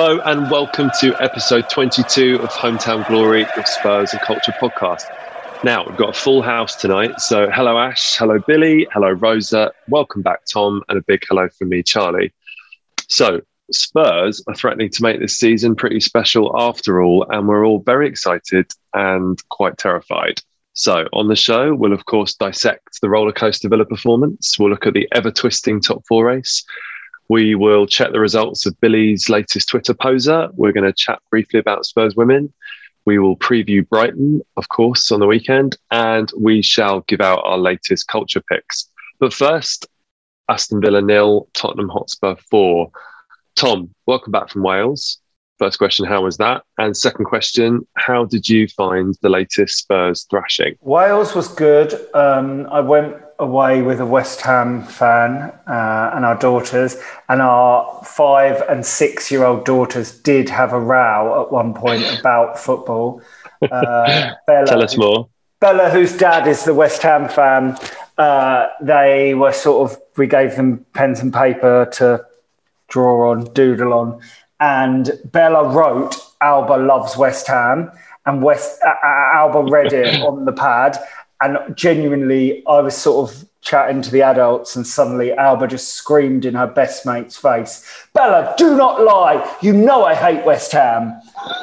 Hello and welcome to episode 22 of Hometown Glory of Spurs and Culture podcast. Now, we've got a full house tonight. So, hello, Ash. Hello, Billie. Hello, Rosa. Welcome back, Tom. And a big hello from me, Charlie. So, Spurs are threatening to make this season pretty special after all. And we're all very excited and quite terrified. So, on the show, we'll of course dissect the rollercoaster Villa performance. We'll look at the ever twisting top four race. We will check the results of Billie's latest Twitter poser. We're going to chat briefly about Spurs women. We will preview Brighton, of course, on the weekend, and we shall give out our latest culture picks. But first, Aston Villa nil, Tottenham Hotspur four. Tom, welcome back from Wales. First question, how was that? And second question, how did you find the latest Spurs thrashing? Wales was good. Um, I went away with a West Ham fan uh, and our daughters, and our five and six year old daughters did have a row at one point about football. Uh, Bella, Tell us more. Bella, whose dad is the West Ham fan, uh, they were sort of, we gave them pens and paper to draw on, doodle on and Bella wrote Alba loves West Ham, and West uh, uh, Alba read it on the pad, and genuinely, I was sort of chatting to the adults, and suddenly Alba just screamed in her best mate's face, "Bella, do not lie! You know I hate West Ham,"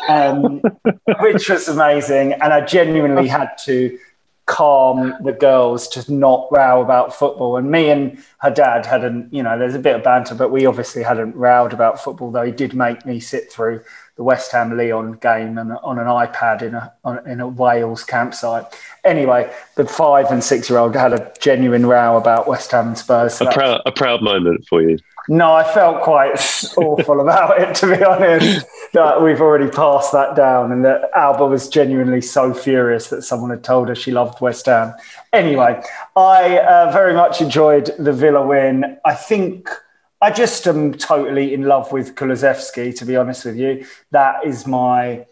um, which was amazing, and I genuinely had to calm the girls to not row about football. And me and her dad hadn't, you know, there's a bit of banter, but we obviously hadn't rowed about football, though he did make me sit through the West Ham Lyon game and on an iPad in a on, in a Wales campsite. Anyway, the five and six year old had a genuine row about West Ham and Spurs. So a proud a proud moment for you. No, I felt quite awful about it, to be honest. That we've already passed that down, and that Alba was genuinely so furious that someone had told her she loved West Ham. Anyway, I uh, very much enjoyed the Villa win. I think I just am totally in love with Kulusevski, to be honest with you. That is my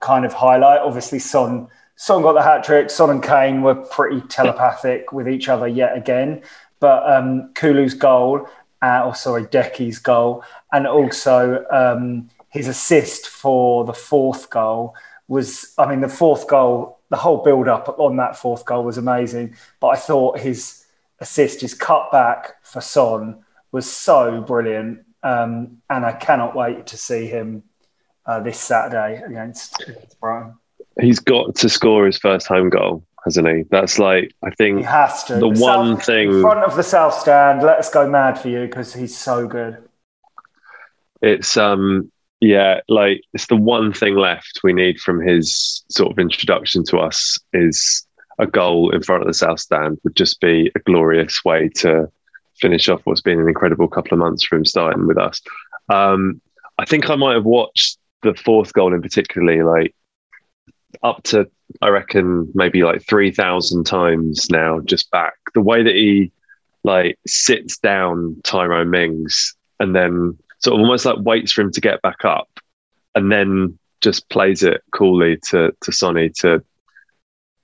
kind of highlight. Obviously, Son. Son got the hat trick. Son and Kane were pretty telepathic with each other yet again. But um, Kulu's goal uh, or sorry, Decky's goal, and also um, his assist for the fourth goal was. I mean, the fourth goal, the whole build up on that fourth goal was amazing. But I thought his assist, his cutback for Son, was so brilliant, um, and I cannot wait to see him uh, this Saturday against, Brighton. He's got to score his first home goal hasn't he? That's like I think he has to. The, the one South, thing in front of the South Stand. Let us go mad for you because he's so good. It's um yeah, like it's the one thing left we need from his sort of introduction to us is a goal in front of the South Stand would just be a glorious way to finish off what's been an incredible couple of months for him starting with us. Um, I think I might have watched the fourth goal in particularly like up to I reckon maybe like three thousand times now just back. The way that he like sits down Tyrone Mings and then sort of almost like waits for him to get back up and then just plays it coolly to to Sonny to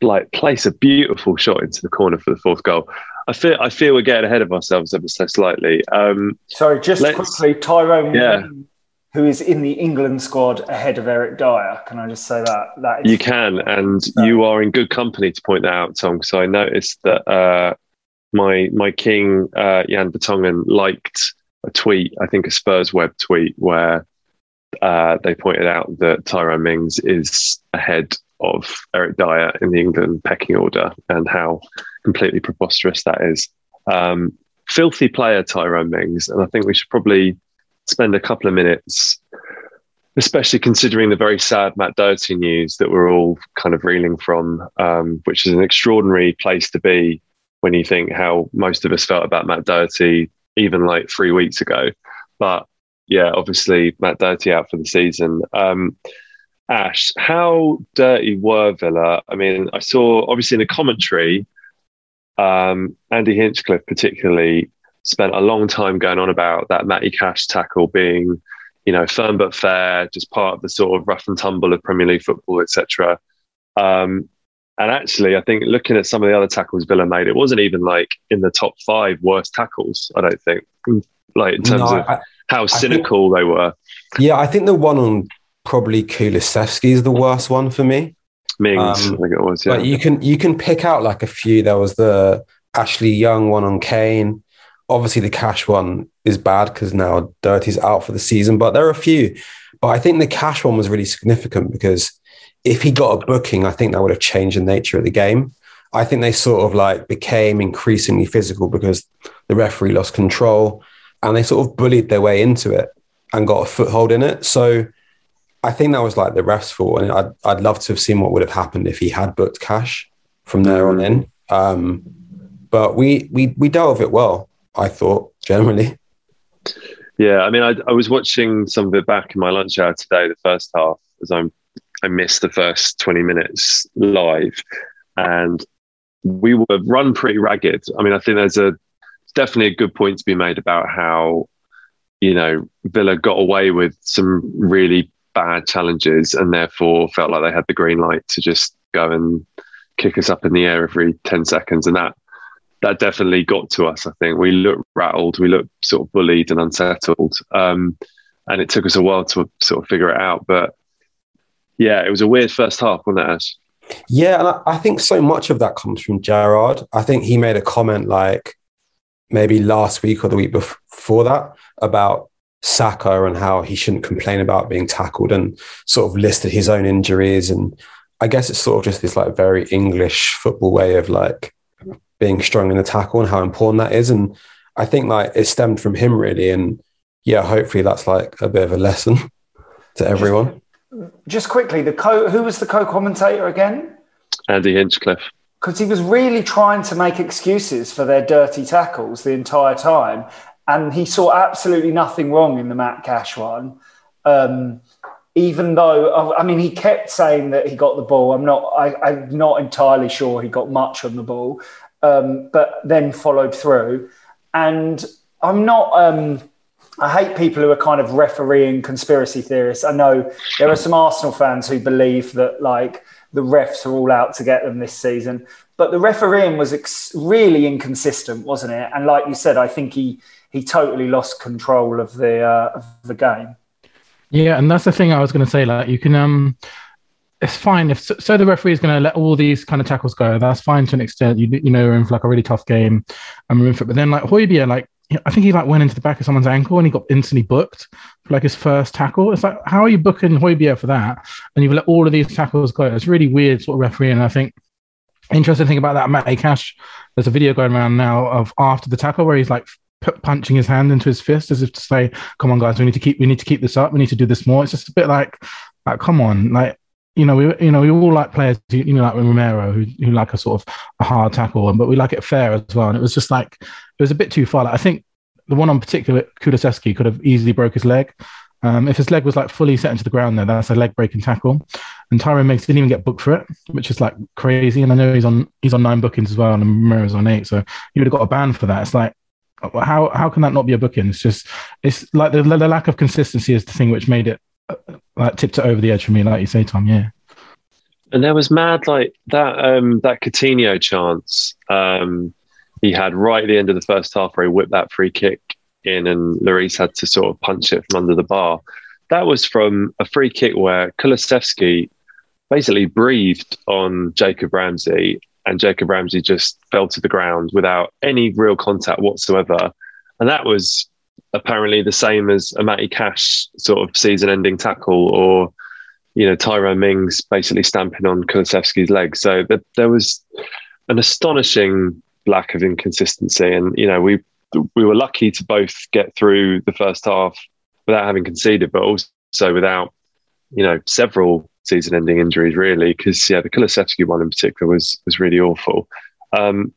like place a beautiful shot into the corner for the fourth goal. I feel I feel we're getting ahead of ourselves ever so slightly. Um, Sorry, just quickly, Tyrone yeah who is in the England squad ahead of Eric Dier. Can I just say that? that you can, and you are in good company to point that out, Tom. Because I noticed that uh, my my king uh, Jan Vertonghen liked a tweet, I think a Spurs web tweet, where uh, they pointed out that Tyrone Mings is ahead of Eric Dier in the England pecking order, and how completely preposterous that is. Um, filthy player Tyrone Mings, and I think we should probably spend a couple of minutes, especially considering the very sad Matt Doherty news that we're all kind of reeling from, um, which is an extraordinary place to be when you think how most of us felt about Matt Doherty even like three weeks ago. But yeah, obviously Matt Doherty out for the season. Um, Ash, how dirty were Villa? I mean, I saw obviously in the commentary, um, Andy Hinchcliffe particularly spent a long time going on about that Matty Cash tackle being, you know, firm but fair, just part of the sort of rough and tumble of Premier League football, etc. Um, and actually, I think looking at some of the other tackles Villa made, it wasn't even like in the top five worst tackles. I don't think, like in terms no, of I, how cynical think, they were. Yeah, I think the one on probably Kulusevski is the worst one for me. Mings, um, I think it was. Yeah, but you can you can pick out like a few. There was the Ashley Young one on Kane. Obviously, the Cash one is bad because now Dirty's out for the season. But there are a few. But I think the Cash one was really significant because if he got a booking, I think that would have changed the nature of the game. I think they sort of like became increasingly physical because the referee lost control and they sort of bullied their way into it and got a foothold in it. So I think that was like the ref's fault. And I'd, I'd love to have seen what would have happened if he had booked cash from there on in. Um, but we, we, we dealt with it well, I thought, generally. Yeah, I mean, I, I was watching some of it back in my lunch hour today, the first half, as I'm I missed the first 20 minutes live. And we were run pretty ragged. I mean, I think there's a definitely a good point to be made about how, you know, Villa got away with some really bad challenges and therefore felt like they had the green light to just go and kick us up in the air every 10 seconds. And that that definitely got to us, I think. We looked rattled, we looked sort of bullied and unsettled. Um, and it took us a while to sort of figure it out. But yeah, it was a weird first half, wasn't it, Ash? Yeah, and I, I think so much of that comes from Gerrard I think he made a comment like maybe last week or the week before that about Saka and how he shouldn't complain about being tackled and sort of listed his own injuries. And I guess it's sort of just this like very English football way of like being strong in the tackle and how important that is. And I think like it stemmed from him really. And yeah, hopefully that's like a bit of a lesson to everyone. Just quickly, the co who was the co-commentator again? Andy Hinchcliffe. Because he was really trying to make excuses for their dirty tackles the entire time, and he saw absolutely nothing wrong in the Matt Cash one. Um, even though I mean, he kept saying that he got the ball. I'm not. I, am not entirely sure he got much on the ball, um, but then followed through. And I'm not. Um, I hate people who are kind of refereeing conspiracy theorists. I know there are some Arsenal fans who believe that like the refs are all out to get them this season, but the refereeing was ex- really inconsistent, wasn't it? And like you said, I think he he totally lost control of the uh, of the game. Yeah, and that's the thing I was going to say. Like you can um it's fine if so the referee is going to let all these kind of tackles go that's fine to an extent you you know we're in for like a really tough game and we're in for but then like Højbjerg like I think he like went into the back of someone's ankle and he got instantly booked for like his first tackle. It's like, how are you booking Højbjerg for that? And you've let all of these tackles go. It's really weird sort of referee. And I think interesting thing about that, Matty Cash, there's a video going around now of after the tackle where he's like p- punching his hand into his fist as if to say, come on guys, we need to keep, we need to keep this up. We need to do this more. It's just a bit like, like, come on, like, you know, we you know we all like players, you know, like Romero, who, who like a sort of a hard tackle, but we like it fair as well. And it was just like it was a bit too far. Like, I think the one on particular, Kulusevski could have easily broke his leg. Um, if his leg was like fully set into the ground, there, that's a leg breaking tackle. And Tyrone Mings didn't even get booked for it, which is like crazy. And I know he's on he's on nine bookings as well, and Romero's on eight, so he would have got a ban for that. It's like how how can that not be a booking? It's just it's like the, the lack of consistency is the thing which made it like tipped it over the edge for me, like you say, Tom. Yeah. And there was mad like that um that Coutinho chance um he had right at the end of the first half where he whipped that free kick in and Lloris had to sort of punch it from under the bar. That was from a free kick where Kulusevski basically breathed on Jacob Ramsey and Jacob Ramsey just fell to the ground without any real contact whatsoever. And that was apparently the same as a Matty Cash sort of season ending tackle or, you know, Tyrone Mings basically stamping on Kulusevski's leg. So there was an astonishing lack of inconsistency. And, you know, we, we were lucky to both get through the first half without having conceded, but also without, you know, several season-ending injuries, really. Because yeah, the Kulusevski one in particular was was really awful. Um,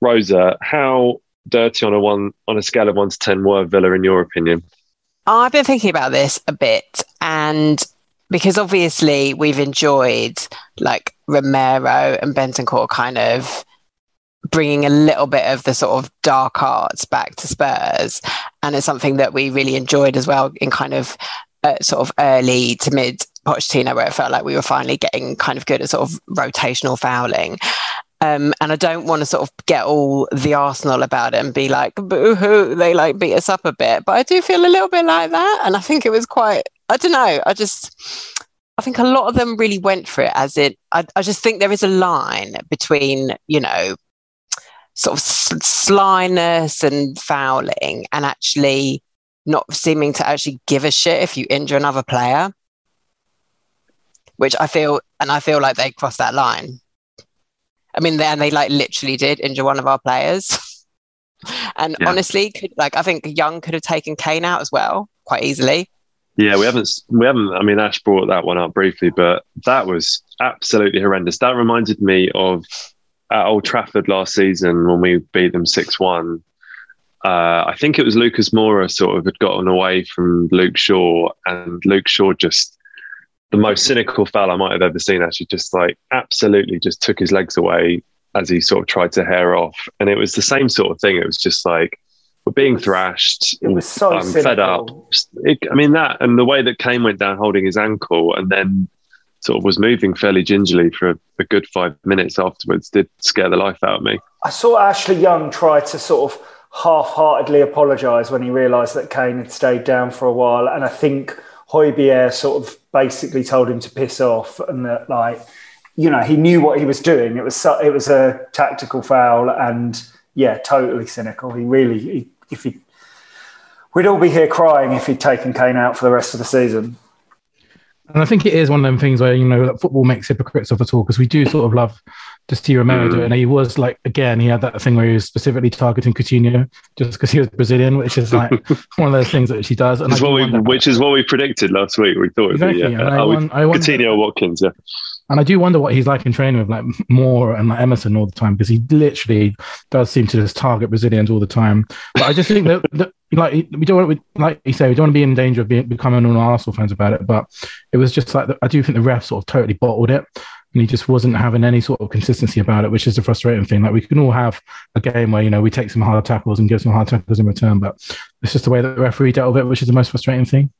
Rosa, how dirty on a one on a scale of one to ten were Villa in your opinion? I've been thinking about this a bit, and because obviously we've enjoyed like Romero and Bentancur kind of bringing a little bit of the sort of dark arts back to Spurs. And it's something that we really enjoyed as well in kind of uh, sort of early to mid Pochettino, where it felt like we were finally getting kind of good at sort of rotational fouling. Um, and I don't want to sort of get all the Arsenal about it and be like, boo hoo, they like beat us up a bit. But I do feel a little bit like that. And I think it was quite, I don't know, I just, I think a lot of them really went for it as it, I, I just think there is a line between, you know, sort of slyness and fouling and actually not seeming to actually give a shit if you injure another player. Which i feel and i feel like they crossed that line. I mean then they like literally did injure one of our players. And yeah. honestly could, like i think young could have taken kane out as well quite easily. Yeah we haven't we haven't i mean ash brought that one up briefly but that was absolutely horrendous. That reminded me of at Old Trafford last season when we beat them 6 1. Uh, I think it was Lucas Moura sort of had gotten away from Luke Shaw, and Luke Shaw just the most cynical foul I might have ever seen. Actually, just like absolutely just took his legs away as he sort of tried to hare off, and it was the same sort of thing. It was just like we're being thrashed. It was so I'm fed up. It, I mean that, and the way that Kane went down holding his ankle, and then sort of was moving fairly gingerly for a, a, good five minutes afterwards did scare the life out of me. I saw Ashley Young try to sort of half-heartedly apologise when he realised that Kane had stayed down for a while, and I think Højbjerg sort of basically told him to piss off, and that like you know he knew what he was doing. It was it was a tactical foul, and yeah, totally cynical. He really he, if he we'd all be here crying if he'd taken Kane out for the rest of the season. And I think it is one of them things where, you know, football makes hypocrites of it all because we do sort of love to see Romero do it. Mm. And he was like, again, he had that thing where he was specifically targeting Coutinho just because he was Brazilian, which is like one of those things that she does. And we, which is what we predicted last week. We thought exactly. be, yeah. I, uh, won, I Coutinho Watkins, yeah. And I do wonder what he's like in training with like Moura and like Emerson all the time because he literally does seem to just target Brazilians all the time. But I just think that, that like we don't want like you say we don't want to be in danger of being, becoming all Arsenal fans about it. But it was just like I do think the ref sort of totally bottled it. And he just wasn't having any sort of consistency about it, which is the frustrating thing. Like we can all have a game where you know we take some hard tackles and give some hard tackles in return, but it's just the way that the referee dealt with it, which is the most frustrating thing.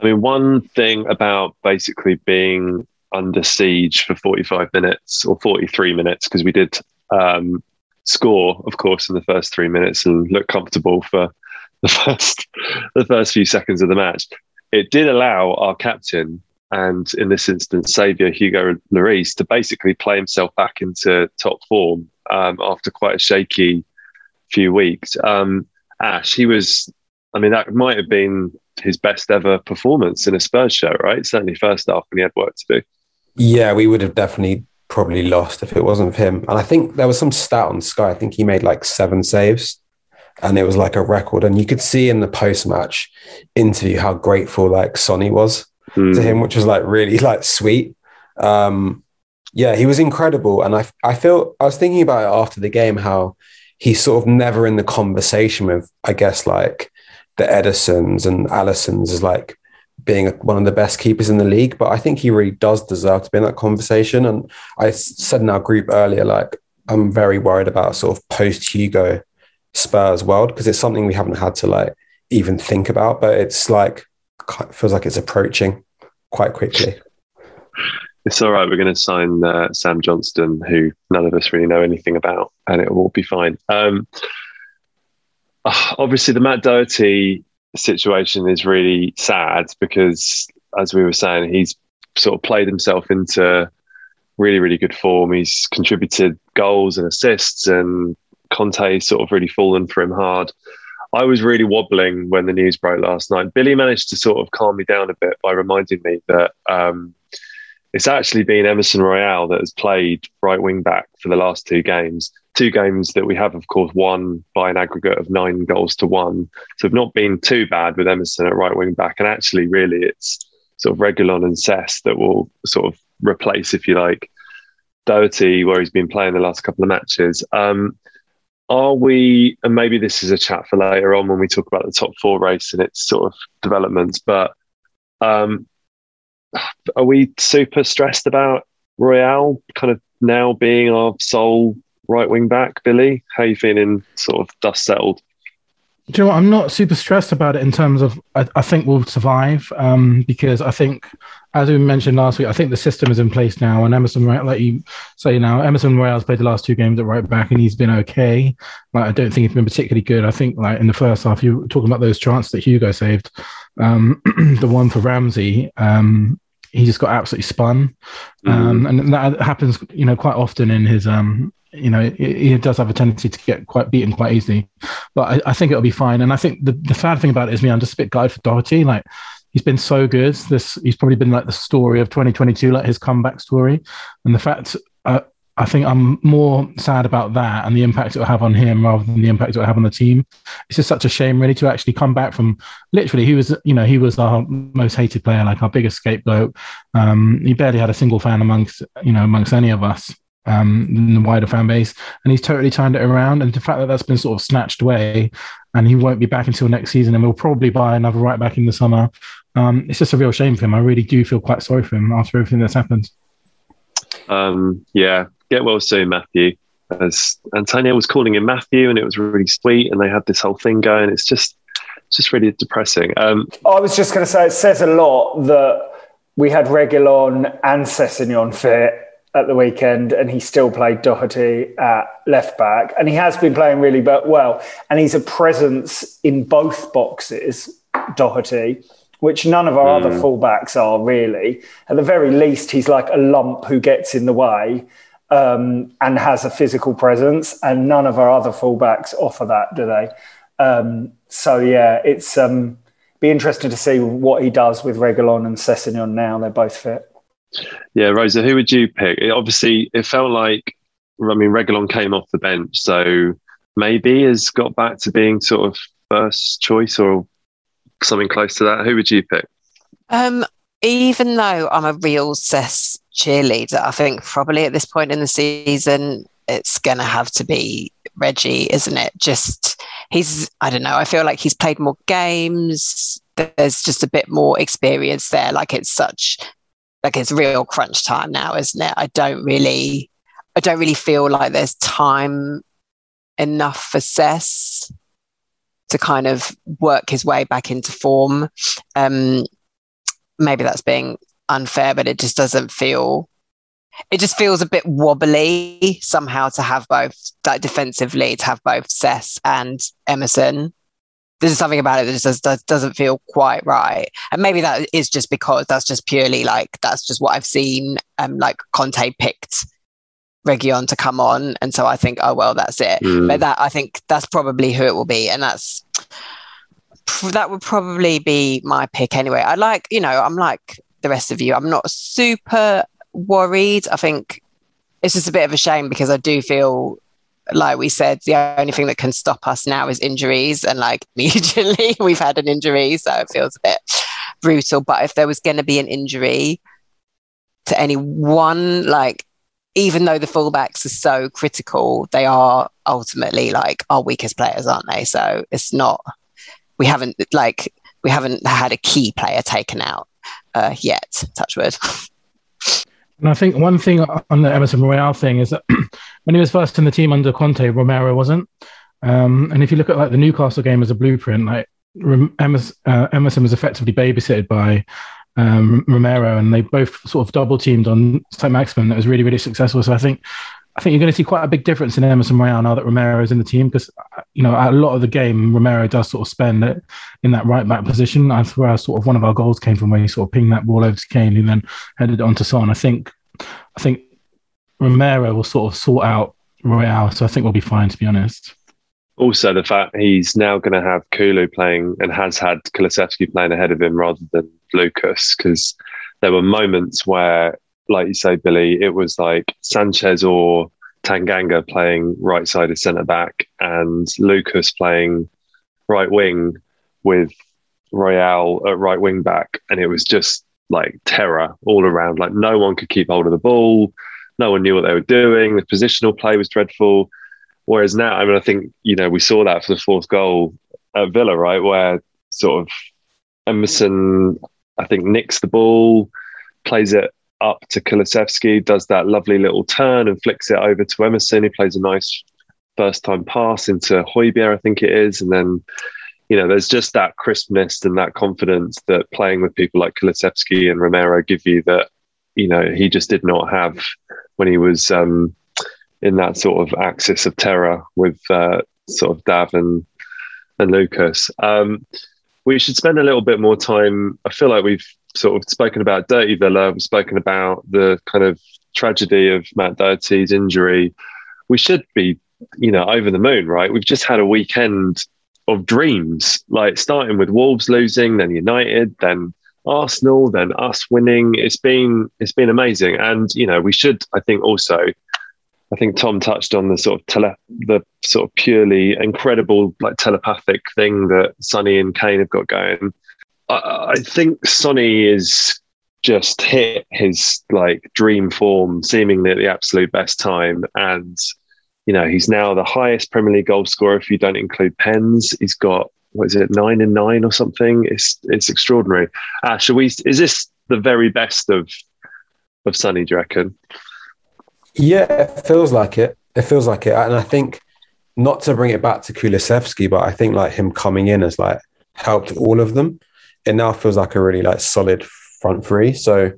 I mean, one thing about basically being under siege for 45 minutes or 43 minutes because we did um, score, of course, in the first three minutes and look comfortable for the first the first few seconds of the match. It did allow our captain and in this instance, Saviour Hugo Lloris to basically play himself back into top form um, after quite a shaky few weeks. Um, Ash, he was, I mean, that might have been his best ever performance in a Spurs shirt, right? Certainly first half when he had work to do. Yeah, we would have definitely probably lost if it wasn't for him. And I think there was some stat on Sky. I think he made like seven saves and it was like a record. And you could see in the post match interview how grateful like Sonny was mm. to him, which was like really like sweet. Um, yeah, he was incredible. And I, I feel, I was thinking about it after the game, how he's sort of never in the conversation with, I guess, like the Edersons and Alissons is like being one of the best keepers in the league, but I think he really does deserve to be in that conversation. And I said in our group earlier, like I'm very worried about sort of post Hugo Spurs world because it's something we haven't had to like even think about, but it's like feels like it's approaching quite quickly. It's all right. We're going to sign uh, Sam Johnstone, who none of us really know anything about, and it will be fine. Um, obviously, the Matt Doherty situation is really sad because, as we were saying, he's sort of played himself into really, really good form. He's contributed goals and assists, and Conte sort of really fallen for him hard. I was really wobbling when the news broke last night. Billie managed to sort of calm me down a bit by reminding me that um, it's actually been Emerson Royal that has played right wing back for the last two games two games that we have, of course, won by an aggregate of nine goals to one. So we've not been too bad with Emerson at right wing back. And actually, really, it's sort of Reguilón and Cess that will sort of replace, if you like, Doherty, where he's been playing the last couple of matches. Um, are we, and maybe this is a chat for later on when we talk about the top four race and its sort of developments, but um, are we super stressed about Royal kind of now being our sole right wing back, Billie? How are you feeling sort of dust settled? Do you know what? I'm not super stressed about it in terms of I, I think we'll survive um, because I think, as we mentioned last week, I think the system is in place now. And Emerson, like you say now, Emerson Royal's played the last two games at right back and he's been okay. Like I don't think he's been particularly good. I think like in the first half, you were talking about those chances that Hugo saved, um, the one for Ramsey. Um, he just got absolutely spun, mm-hmm. and that happens, you know, quite often in his um, you know, he does have a tendency to get quite beaten quite easily. But I, I, think it'll be fine. And I think the, the sad thing about it is me, I'm just a bit gutted for Doherty. Like he's been so good. This he's probably been like the story of 2022, like his comeback story. And the fact uh, I think I'm more sad about that and the impact it will have on him rather than the impact it will have on the team. It's just such a shame, really, to actually come back from literally he was, you know, he was our most hated player, like our biggest scapegoat. Um, he barely had a single fan amongst, you know, amongst any of us um, in the wider fan base, and he's totally turned it around. And the fact that that's been sort of snatched away, and he won't be back until next season, and we'll probably buy another right back in the summer. Um, it's just a real shame for him. I really do feel quite sorry for him after everything that's happened. Um, yeah, get well soon, Matthew. As Antonio was calling him Matthew, and it was really sweet, and they had this whole thing going. It's just, it's just really depressing. Um, I was just going to say, it says a lot that we had Reguilon and Sessegnon fit at the weekend, and he still played Doherty at left back, and he has been playing really well. And he's a presence in both boxes, Doherty, which none of our mm. other hmm. fullbacks are really. At the very least, he's like a lump who gets in the way um, and has a physical presence, and none of our other fullbacks offer that, do they? Um, so yeah, it's um, be interesting to see what he does with Reguilon and Sessegnon now. They're both fit. Yeah, Rosa, who would you pick? It, obviously, it felt like I mean, Reguilon came off the bench, so maybe has got back to being sort of first choice or something close to that. Who would you pick? Um, even though I'm a real Cess cheerleader, I think probably at this point in the season, it's going to have to be Reggie, isn't it? Just he's, I don't know, I feel like he's played more games. There's just a bit more experience there. Like it's such like it's real crunch time now, isn't it? I don't really, I don't really feel like there's time enough for Cess to kind of work his way back into form. Um, maybe that's being unfair, but it just doesn't feel. It just feels a bit wobbly somehow to have both, like defensively, to have both Cess and Emerson there's something about it that just does, doesn't feel quite right. And maybe that is just because that's just purely like that's just what I've seen. Um, like Conte picked Reguilon to come on, and so I think, oh well, that's it. Mm. But that I think that's probably who it will be, and that's that would probably be my pick anyway. I like, you know, I'm like the rest of you. I'm not super worried. I think it's just a bit of a shame because I do feel like we said, the only thing that can stop us now is injuries. And like immediately we've had an injury. So it feels a bit brutal. But if there was going to be an injury to anyone, like, even though the fullbacks are so critical, they are ultimately like our weakest players, aren't they? So it's not, we haven't, like, we haven't had a key player taken out uh, yet, touch wood. And I think one thing on the Emerson Royal thing is that when he was first in the team under Conte, Romero wasn't. Um, and if you look at like the Newcastle game as a blueprint, like Emerson, uh, Emerson was effectively babysitted by um, Romero, and they both sort of double teamed on St. Maximin. That was really, really successful. So I think I think you're going to see quite a big difference in Emerson Royal now that Romero is in the team because, you know, a lot of the game, Romero does sort of spend it in that right back position. That's where sort of one of our goals came from, where he sort of pinged that ball over to Kane, who then headed on to Son. I think, I think Romero will sort of sort out Royal, so I think we'll be fine, to be honest. Also, the fact he's now going to have Kulu playing and has had Kulusevski playing ahead of him rather than Lucas, because there were moments where like you say, Billie, it was like Sanchez or Tanganga playing right side of centre back and Lucas playing right wing with Royal at right wing back. And it was just like terror all around. Like no one could keep hold of the ball. No one knew what they were doing. The positional play was dreadful. Whereas now, I mean, I think, you know, we saw that for the fourth goal at Villa, right? Where sort of Emerson, I think, nicks the ball, plays it up to Kulusevski, does that lovely little turn and flicks it over to Emerson, He plays a nice first time pass into Højbjerg, I think it is. And then you know, there's just that crispness and that confidence that playing with people like Kulusevski and Romero give you that, you know, he just did not have when he was um, in that sort of axis of terror with uh, sort of Dav and, and Lucas. Um, we should spend a little bit more time. I feel like we've sort of spoken about Dirty Villa, we've spoken about the kind of tragedy of Matt Doherty's injury. We should be, you know, over the moon, right? We've just had a weekend of dreams, like starting with Wolves losing, then United, then Arsenal, then us winning. It's been it's been amazing, and you know we should. I think also, I think Tom touched on the sort of tele, the sort of purely incredible like telepathic thing that Sonny and Kane have got going. I, think Sonny is just hit his like dream form, seemingly at the absolute best time, and you know he's now the highest Premier League goal scorer if you don't include pens. He's got what is it nine and nine or something? It's it's extraordinary. Uh, shall we? Is this the very best of of Sonny? Do you reckon? Yeah, it feels like it. It feels like it, and I think not to bring it back to Kulusevski, but I think like him coming in has like helped all of them. It now feels like a really like solid front three. So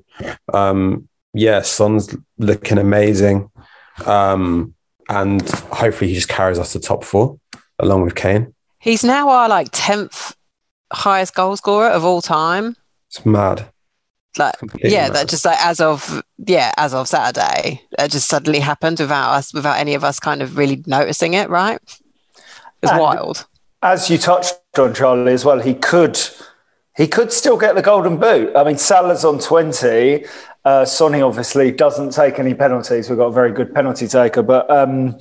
um yeah, Son's looking amazing. Um and hopefully he just carries us to top four along with Kane. He's now our like tenth highest goal scorer of all time. It's mad. Like yeah, mad. that just like as of yeah, as of Saturday, it just suddenly happened without us, without any of us kind of really noticing it. Right? It's wild. As you touched on Charlie as well, he could he could still get the golden boot. I mean, Salah's on twenty. Uh, Sonny obviously doesn't take any penalties. We've got a very good penalty taker, but um,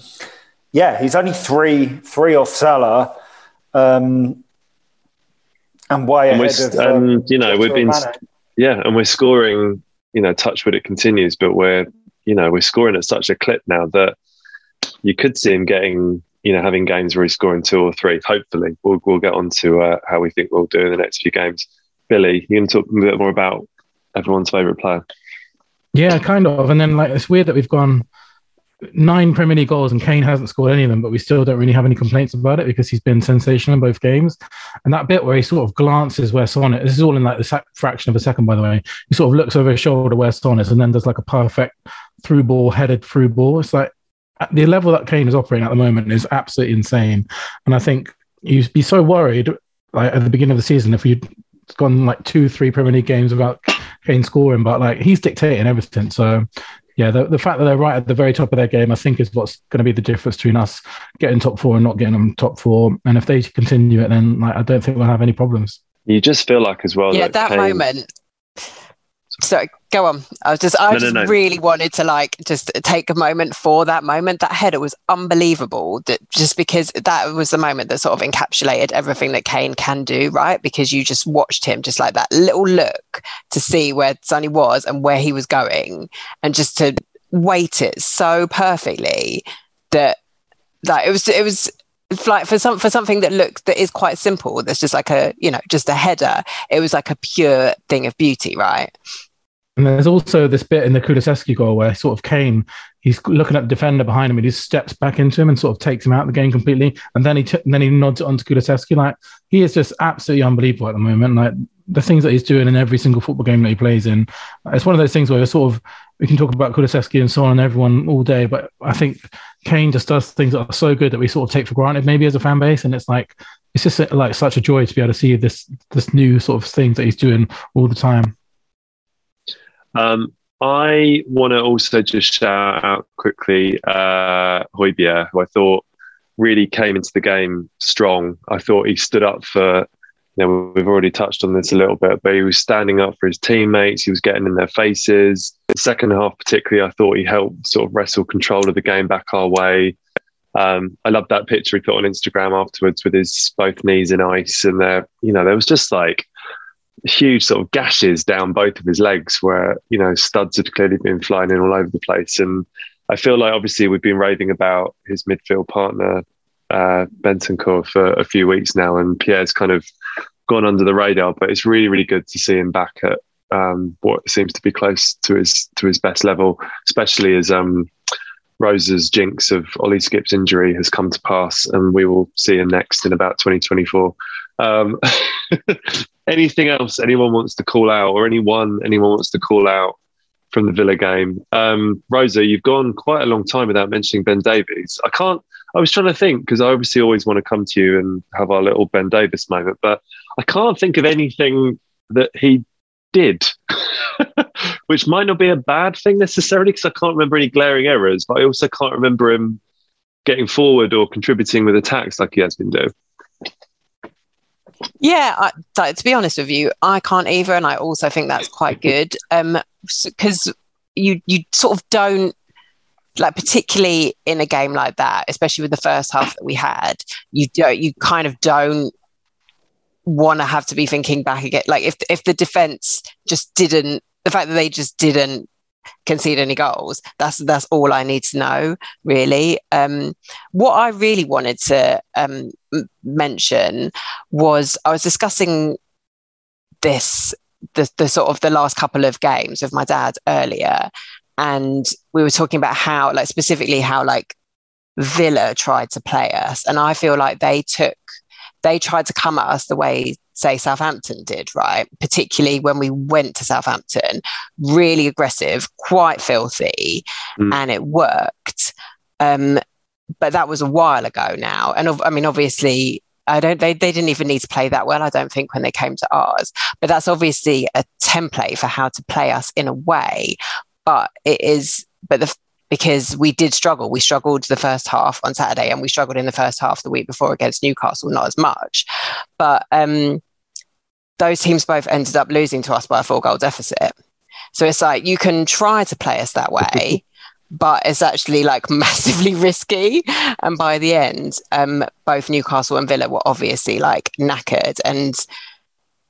yeah, he's only three three off Salah. Um, and way and ahead of, and um, you know we've been yeah, and we're scoring. You know, touch wood, it continues, but we're you know we're scoring at such a clip now that you could see him getting you know having games where he's scoring two or three. Hopefully, we'll we'll get on to uh, how we think we'll do in the next few games. Billie, you can talk a bit more about everyone's favourite player. Yeah, kind of. And then like it's weird that we've gone nine Premier League goals and Kane hasn't scored any of them, but we still don't really have any complaints about it because he's been sensational in both games. And that bit where he sort of glances where Son is, this is all in like the fraction of a second, by the way. He sort of looks over his shoulder where Son is and then does like a perfect through ball, headed through ball. It's like the level that Kane is operating at the moment is absolutely insane. And I think you'd be so worried like at the beginning of the season if you'd gone like two, three Premier League games without Kane scoring, but like he's dictating everything. So yeah, the, the fact that they're right at the very top of their game, I think, is what's going to be the difference between us getting top four and not getting them top four. And if they continue it, then like, I don't think we'll have any problems. You just feel like as well. Yeah, that, that moment so go on. I was just, I no, just no, no. really wanted to like just take a moment for that moment. That header was unbelievable. That just because that was the moment that sort of encapsulated everything that Kane can do, right? Because you just watched him just like that little look to see where Sonny was and where he was going, and just to wait it so perfectly that like it was it was like for some for something that looks that is quite simple that's just like a you know just a header it was like a pure thing of beauty right and there's also this bit in the Kulusevski goal where sort of Kane, he's looking at the defender behind him and he steps back into him and sort of takes him out of the game completely. And then he t- and then he nods it onto Kulusevski. Like he is just absolutely unbelievable at the moment. Like the things that he's doing in every single football game that he plays in. It's one of those things where sort of we can talk about Kulusevski and so on and everyone all day, but I think Kane just does things that are so good that we sort of take for granted maybe as a fan base. And it's like it's just like such a joy to be able to see this this new sort of things that he's doing all the time. Um, I want to also just shout out quickly uh, Højbjerg, who I thought really came into the game strong. I thought he stood up for, you know, we've already touched on this a little bit, but he was standing up for his teammates. He was getting in their faces. The second half, particularly, I thought he helped sort of wrestle control of the game back our way. Um, I love that picture he put on Instagram afterwards with his both knees in ice, and there, you know, there was just like huge sort of gashes down both of his legs where you know studs had clearly been flying in all over the place. And i feel like obviously we've been raving about his midfield partner uh, Bentancur for a few weeks now and pierre's kind of gone under the radar but it's really really good to see him back at um, what seems to be close to his to his best level especially as um, Rosa's jinx of Ollie Skipp's injury has come to pass, and we will see him next in about 2024. Um, anything else anyone wants to call out, or anyone anyone wants to call out from the Villa game? Um, Rosa, you've gone quite a long time without mentioning Ben Davies. I can't. I was trying to think because I obviously always want to come to you and have our little Ben Davies moment, but I can't think of anything that he did, which might not be a bad thing necessarily because I can't remember any glaring errors, but I also can't remember him getting forward or contributing with attacks like he has been doing. Yeah, I, to be honest with you, I can't either, and I also think that's quite good. Um, because you you sort of don't like particularly in a game like that, especially with the first half that we had, you don't you kind of don't want to have to be thinking back again. Like if if the defense just didn't, the fact that they just didn't concede any goals, that's that's all I need to know really. Um, what I really wanted to um, mention was I was discussing this the, the sort of the last couple of games with my dad earlier and we were talking about how like specifically how like villa tried to play us and i feel like they took they tried to come at us the way say Southampton did, right? Particularly when we went to Southampton, really aggressive, quite filthy, mm. and it worked. Um, but that was a while ago now, and I mean, obviously, I don't. They they didn't even need to play that well. I don't think when they came to ours, but that's obviously a template for how to play us in a way. But it is, but the because we did struggle. We struggled the first half on Saturday, and we struggled in the first half the week before against Newcastle, not as much. But um, those teams both ended up losing to us by a four goal deficit. So it's like you can try to play us that way, but it's actually like massively risky. And by the end, um, both Newcastle and Villa were obviously like knackered. And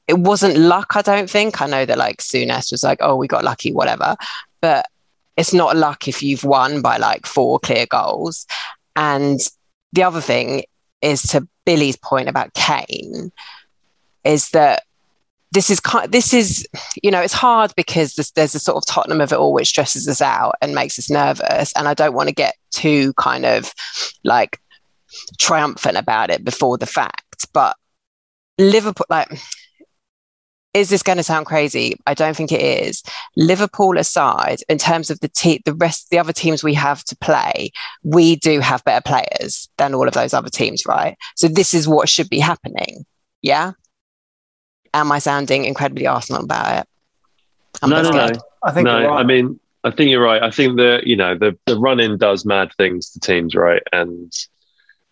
it wasn't luck, I don't think. I know that like Souness was like, oh, we got lucky, whatever. But it's not luck if you've won by like four clear goals. And the other thing is to Billie's point about Kane, is that this is kind this is you know it's hard because there's, there's a sort of Tottenham of it all which stresses us out and makes us nervous and I don't want to get too kind of like triumphant about it before the fact but Liverpool like is this going to sound crazy? I don't think it is. Liverpool aside, in terms of the te- the rest, the other teams we have to play, we do have better players than all of those other teams, right? So this is what should be happening. Yeah. Am I sounding incredibly Arsenal about it? I'm no, no, no. I think no. Right. I mean, I think you're right. I think that you know the the run in does mad things to teams, right? And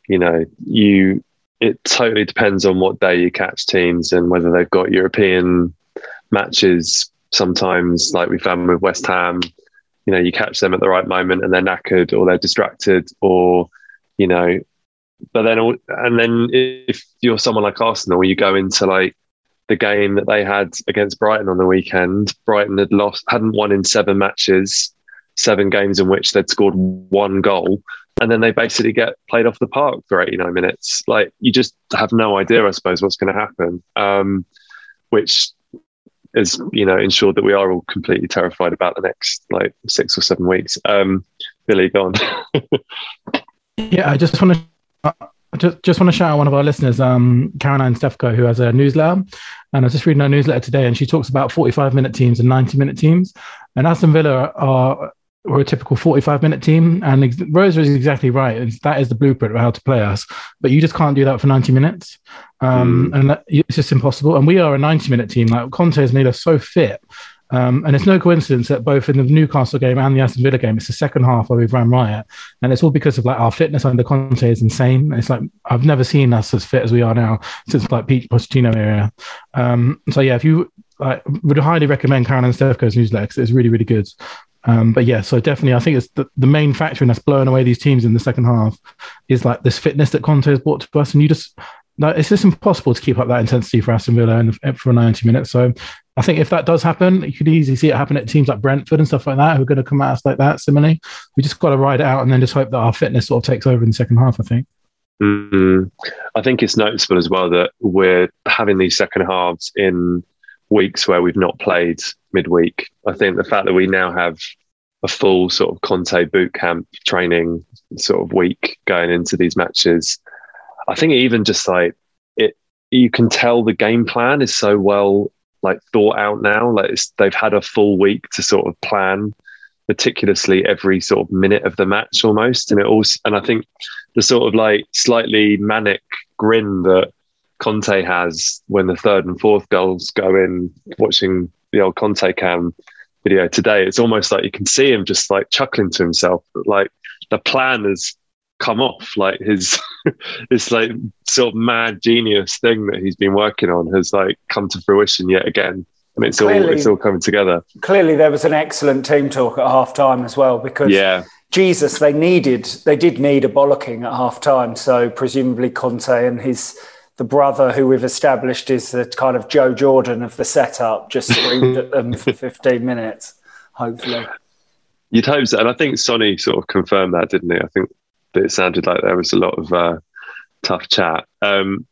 you know you it totally depends on what day you catch teams and whether they've got European matches. Sometimes, like we found with West Ham, you know, you catch them at the right moment and they're knackered or they're distracted or, you know, but then, and then if you're someone like Arsenal, you go into like the game that they had against Brighton on the weekend. Brighton had lost, hadn't won in seven matches, seven games in which they'd scored one goal and then they basically get played off the park for 89 minutes. Like you just have no idea, I suppose, what's going to happen, um, which is you know ensured that we are all completely terrified about the next like six or seven weeks. Um, Billie, go on. yeah, I just want to. just, just want to shout out one of our listeners, um, Caroline Stefko, who has a newsletter. And I was just reading her newsletter today, and she talks about 45 minute teams and 90 minute teams. And Aston Villa are we're a typical 45 minute team. And ex- Rosa is exactly right. It's, that is the blueprint of how to play us. But you just can't do that for 90 minutes. Um, mm. And that, it's just impossible. And we are a 90 minute team. Like Conte has made us so fit. Um, and it's no coincidence that both in the Newcastle game and the Aston Villa game, it's the second half where we've ran riot. And it's all because of like our fitness under Conte is insane. It's like I've never seen us as fit as we are now since like Pete Pochettino era. Um, so yeah, if you I would highly recommend Karen Caroline Stefko's newsletter because it's really, really good. Um, but yeah, so definitely, I think it's the, the main factor in us blowing away these teams in the second half is like this fitness that Conte has brought to us, and you just no, it's just impossible to keep up that intensity for Aston Villa and for 90 minutes. So I think if that does happen, you could easily see it happen at teams like Brentford and stuff like that who are going to come at us like that. Similarly, we just got to ride it out and then just hope that our fitness sort of takes over in the second half. I think. Mm-hmm. I think it's noticeable as well that we're having these second halves in weeks where we've not played midweek. I think the fact that we now have a full sort of Conte boot camp training sort of week going into these matches. I think even just like it, you can tell the game plan is so well like thought out now. Like they've had a full week to sort of plan meticulously every sort of minute of the match almost, and it also and I think the sort of like slightly manic grin that Conte has when the third and fourth goals go in, watching the old Conte cam video today, it's almost like you can see him just like chuckling to himself. Like the plan has come off. Like his this like sort of mad genius thing that he's been working on has like come to fruition yet again. And it's clearly, all it's all coming together. Clearly there was an excellent team talk at half time as well because yeah. Jesus, they needed they did need a bollocking at half time. So presumably Conte and his the brother who we've established is the kind of Joe Jordan of the setup just screamed at them for 15 minutes, hopefully. You'd hope so. And I think Sonny sort of confirmed that, didn't he? I think that it sounded like there was a lot of uh, tough chat. Um,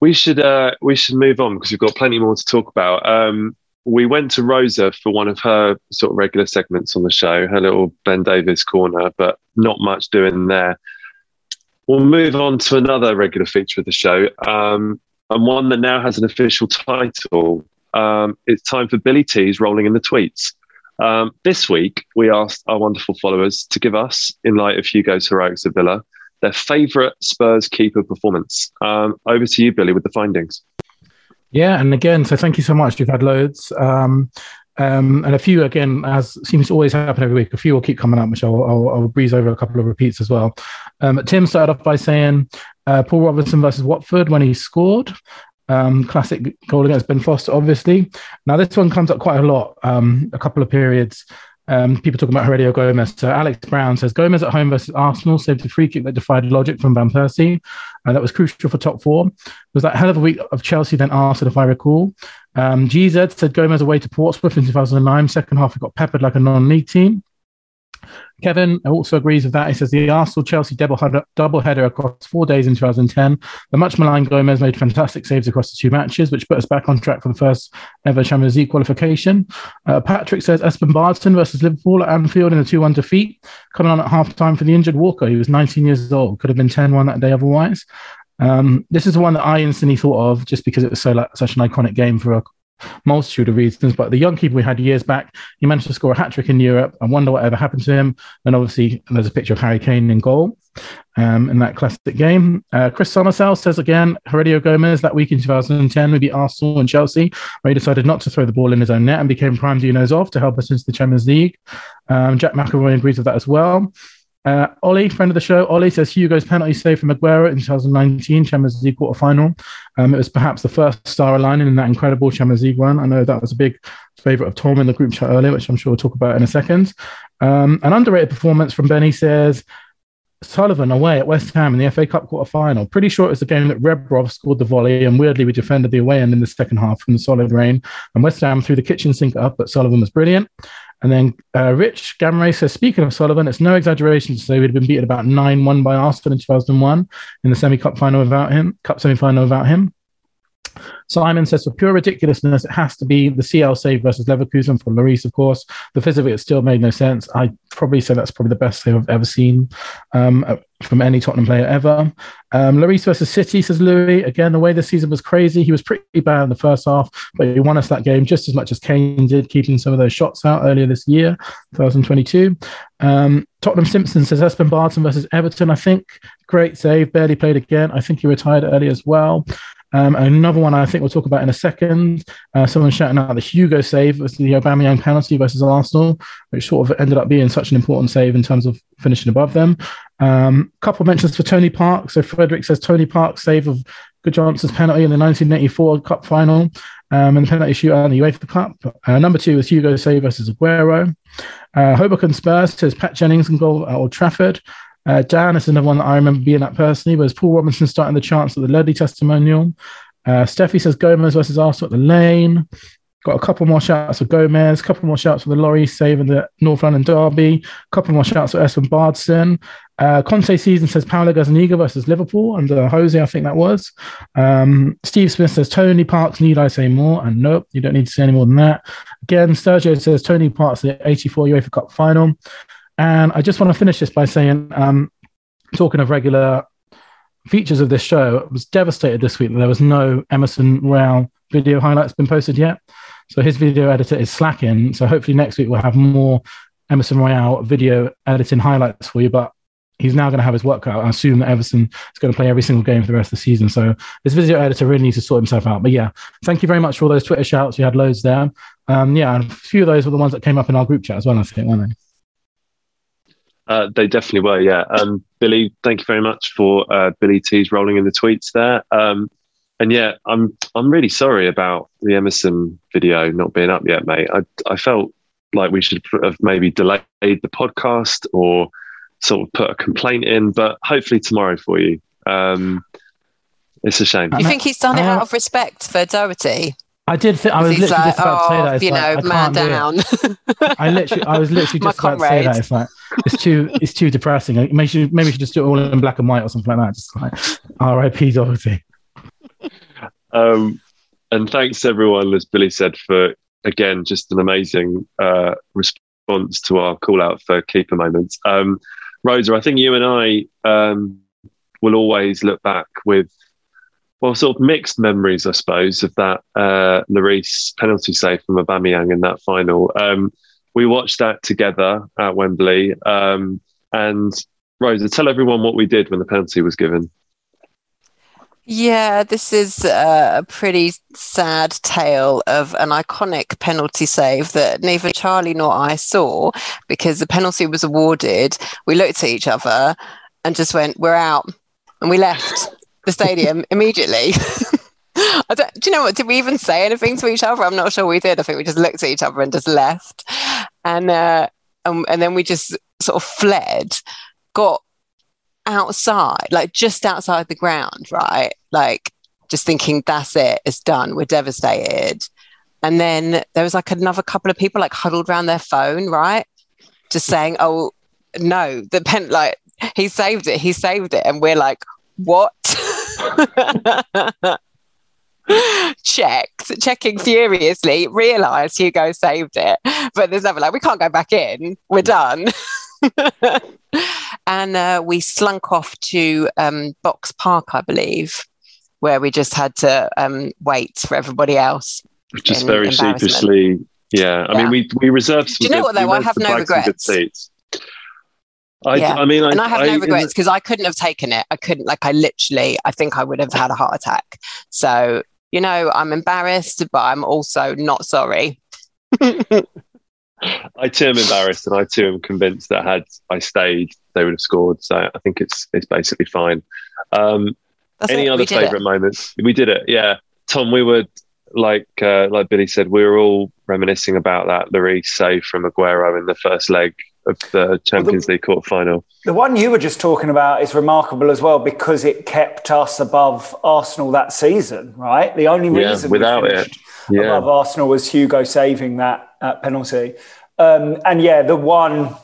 we should uh, we should move on because we've got plenty more to talk about. Um, we went to Rosa for one of her sort of regular segments on the show, her little Ben Davies corner, but not much doing there. We'll move on to another regular feature of the show, um, and one that now has an official title. Um, it's time for Billie T's rolling in the tweets. Um, this week, we asked our wonderful followers to give us, in light of Hugo's heroics of Villa, their favourite Spurs keeper performance. Um, over to you, Billie, with the findings. Yeah, and again, so thank you so much. You've had loads. Um, um, and a few, again, as seems to always happen every week, a few will keep coming up, which I'll, I'll, I'll breeze over a couple of repeats as well. Um, Tim started off by saying uh, Paul Robinson versus Watford when he scored. Um, classic goal against Ben Foster, obviously. Now, this one comes up quite a lot, um, a couple of periods. Um, people talking about Heurelho Gomes. So Alex Brown says Gomes at home versus Arsenal saved a free kick that defied logic from Van Persie. Uh, that was crucial for top four. It was that hell of a week of Chelsea then Arsenal, if I recall. Um, GZ said Gomes away to Portsmouth in 2009. Second half, it got peppered like a non-league team. Kevin also agrees with that. He says the Arsenal Chelsea double header across four days in 2010. The much maligned Gomes made fantastic saves across the two matches, which put us back on track for the first ever Champions League qualification. Uh, Patrick says Espen Baardsen versus Liverpool at Anfield in a 2 1 defeat, coming on at half time for the injured Walker. He was 19 years old, could have been 10 1 that day otherwise. Um, this is the one that I instantly thought of just because it was so like, such an iconic game for a multitude of reasons. But the young keeper we had years back, he managed to score a hat trick in Europe. I wonder what ever happened to him. And obviously, there's a picture of Harry Kane in goal um, in that classic game. Uh, Chris Somersell says again, Heurelho Gomes that week in 2010, maybe Arsenal and Chelsea, where he decided not to throw the ball in his own net and became prime Dino Zoff to help us into the Champions League. Um, Jack McElroy agrees with that as well. Uh, Ollie, friend of the show, Ollie says Hugo's penalty save from Aguero in 2019 Champions League quarter final. Um, it was perhaps the first star aligning in that incredible Champions League run. I know that was a big favourite of Tom in the group chat earlier, which I'm sure we'll talk about in a second. Um, an underrated performance from Benny says Sullivan away at West Ham in the FA Cup quarter final. Pretty sure it was the game that Rebrov scored the volley, and weirdly we defended the away end in the second half from the solid rain. And West Ham threw the kitchen sink up, but Sullivan was brilliant. And then uh, Rich Gamray says, speaking of Sullivan, it's no exaggeration to say we'd been beaten about 9 1 by Arsenal in 2001 in the semi cup final without him, cup semi final without him. Simon says, for pure ridiculousness, it has to be the CL save versus Leverkusen for Lloris, of course. The fizz of it still made no sense. I probably say that's probably the best save I've ever seen um, uh, from any Tottenham player ever. Um, Lloris versus City, says Louis. Again, the way the season was crazy. He was pretty bad in the first half, but he won us that game just as much as Kane did, keeping some of those shots out earlier this year, 2022. Um, Tottenham Simpson says Espen Baardsen versus Everton. I think great save, barely played again. I think he retired early as well. Um, another one I think we'll talk about in a second. Uh, someone shouting out the Hugo save was the Aubameyang penalty versus Arsenal, which sort of ended up being such an important save in terms of finishing above them. Um, couple mentions for Tony Parks. So Frederick says Tony Parks save of Gudjohnsen's penalty in the 1984 Cup final um, and the penalty shootout in the UEFA Cup. Uh, number two was Hugo save versus Aguero. Uh, Hoboken Spurs says Pat Jennings and goal at Old Trafford. Uh, Dan is another one that I remember being at personally, was Paul Robinson starting the chance at the Ledley testimonial. Uh, Steffi says Gomes versus Arsenal at the lane. Got a couple more shouts for Gomes, a couple more shouts for the Lloris saving the North London Derby, a couple more shouts for Espen Baardsen. Uh, Conte season says Paulo Gazzaniga versus Liverpool under Jose, I think that was. Um, Steve Smith says Tony Parks, need I say more? And nope, you don't need to say any more than that. Again, Sergio says Tony Parks, the 84 UEFA Cup final. And I just want to finish this by saying, um, talking of regular features of this show, I was devastated this week that there was no Emerson Royal video highlights been posted yet. So his video editor is slacking. So hopefully next week we'll have more Emerson Royal video editing highlights for you. But he's now going to have his work out. I assume that Emerson is going to play every single game for the rest of the season. So this video editor really needs to sort himself out. But yeah, thank you very much for all those Twitter shouts. You had loads there. Um, yeah, and a few of those were the ones that came up in our group chat as well, I think, weren't they? Uh, they definitely were, yeah. Um, Billie, thank you very much for uh, Billie T's rolling in the tweets there. Um, and yeah, I'm I'm really sorry about the Emerson video not being up yet, mate. I I felt like we should have maybe delayed the podcast or sort of put a complaint in, but hopefully tomorrow for you. Um, it's a shame. You think he's done it out of respect for Doherty? I did. Th- I was literally like, just about oh, to say that. It's you like, know, man down. I literally, I was literally just about to say that. It's like it's too, it's too depressing. Maybe we should, maybe we should just do it all in black and white or something like that. Just like R.I.P. Doherty. Um, and thanks everyone, as Billie said, for again just an amazing uh, response to our call out for keeper moments. Um, Rosa, I think you and I um, will always look back with well, sort of mixed memories, I suppose, of that uh, Lloris penalty save from Aubameyang in that final. Um, we watched that together at Wembley, um, and Rosa, tell everyone what we did when the penalty was given. Yeah, this is a pretty sad tale of an iconic penalty save that neither Charlie nor I saw because the penalty was awarded. We looked at each other and just went, We're out. And we left the stadium immediately. I don't, do you know what? Did we even say anything to each other? I'm not sure we did. I think we just looked at each other and just left. And, uh, and, and then we just sort of fled, got outside, like just outside the ground, right? Like just thinking, that's it, it's done, we're devastated. And then there was like another couple of people like huddled around their phone, right? Just saying, oh, no, the pen, like he saved it, he saved it. And we're like, what? Checked, checking furiously, realized Hugo saved it. But there's never like, we can't go back in, we're done. and uh, we slunk off to um, Box Park, I believe, where we just had to um, wait for everybody else. Just very sheepishly, yeah. I yeah. mean, we we reserved. Do you know what though? I have no regrets. I, yeah. I mean, I, and I have no regrets because I couldn't have taken it. I couldn't, like, I literally, I think I would have had a heart attack. So, you know, I'm embarrassed, but I'm also not sorry. I too am embarrassed, and I too am convinced that had I stayed, they would have scored. So I think it's it's basically fine. Um, any it. other favourite moments? We did it, yeah. Tom, we were like uh, like Billie said, we were all reminiscing about that Lloris save from Aguero in the first leg of the Champions well, the, League quarter final. The one you were just talking about is remarkable as well because it kept us above Arsenal that season, right? The only reason yeah, without it yeah. above Arsenal was Hugo saving that, that penalty. Um, and yeah, the one,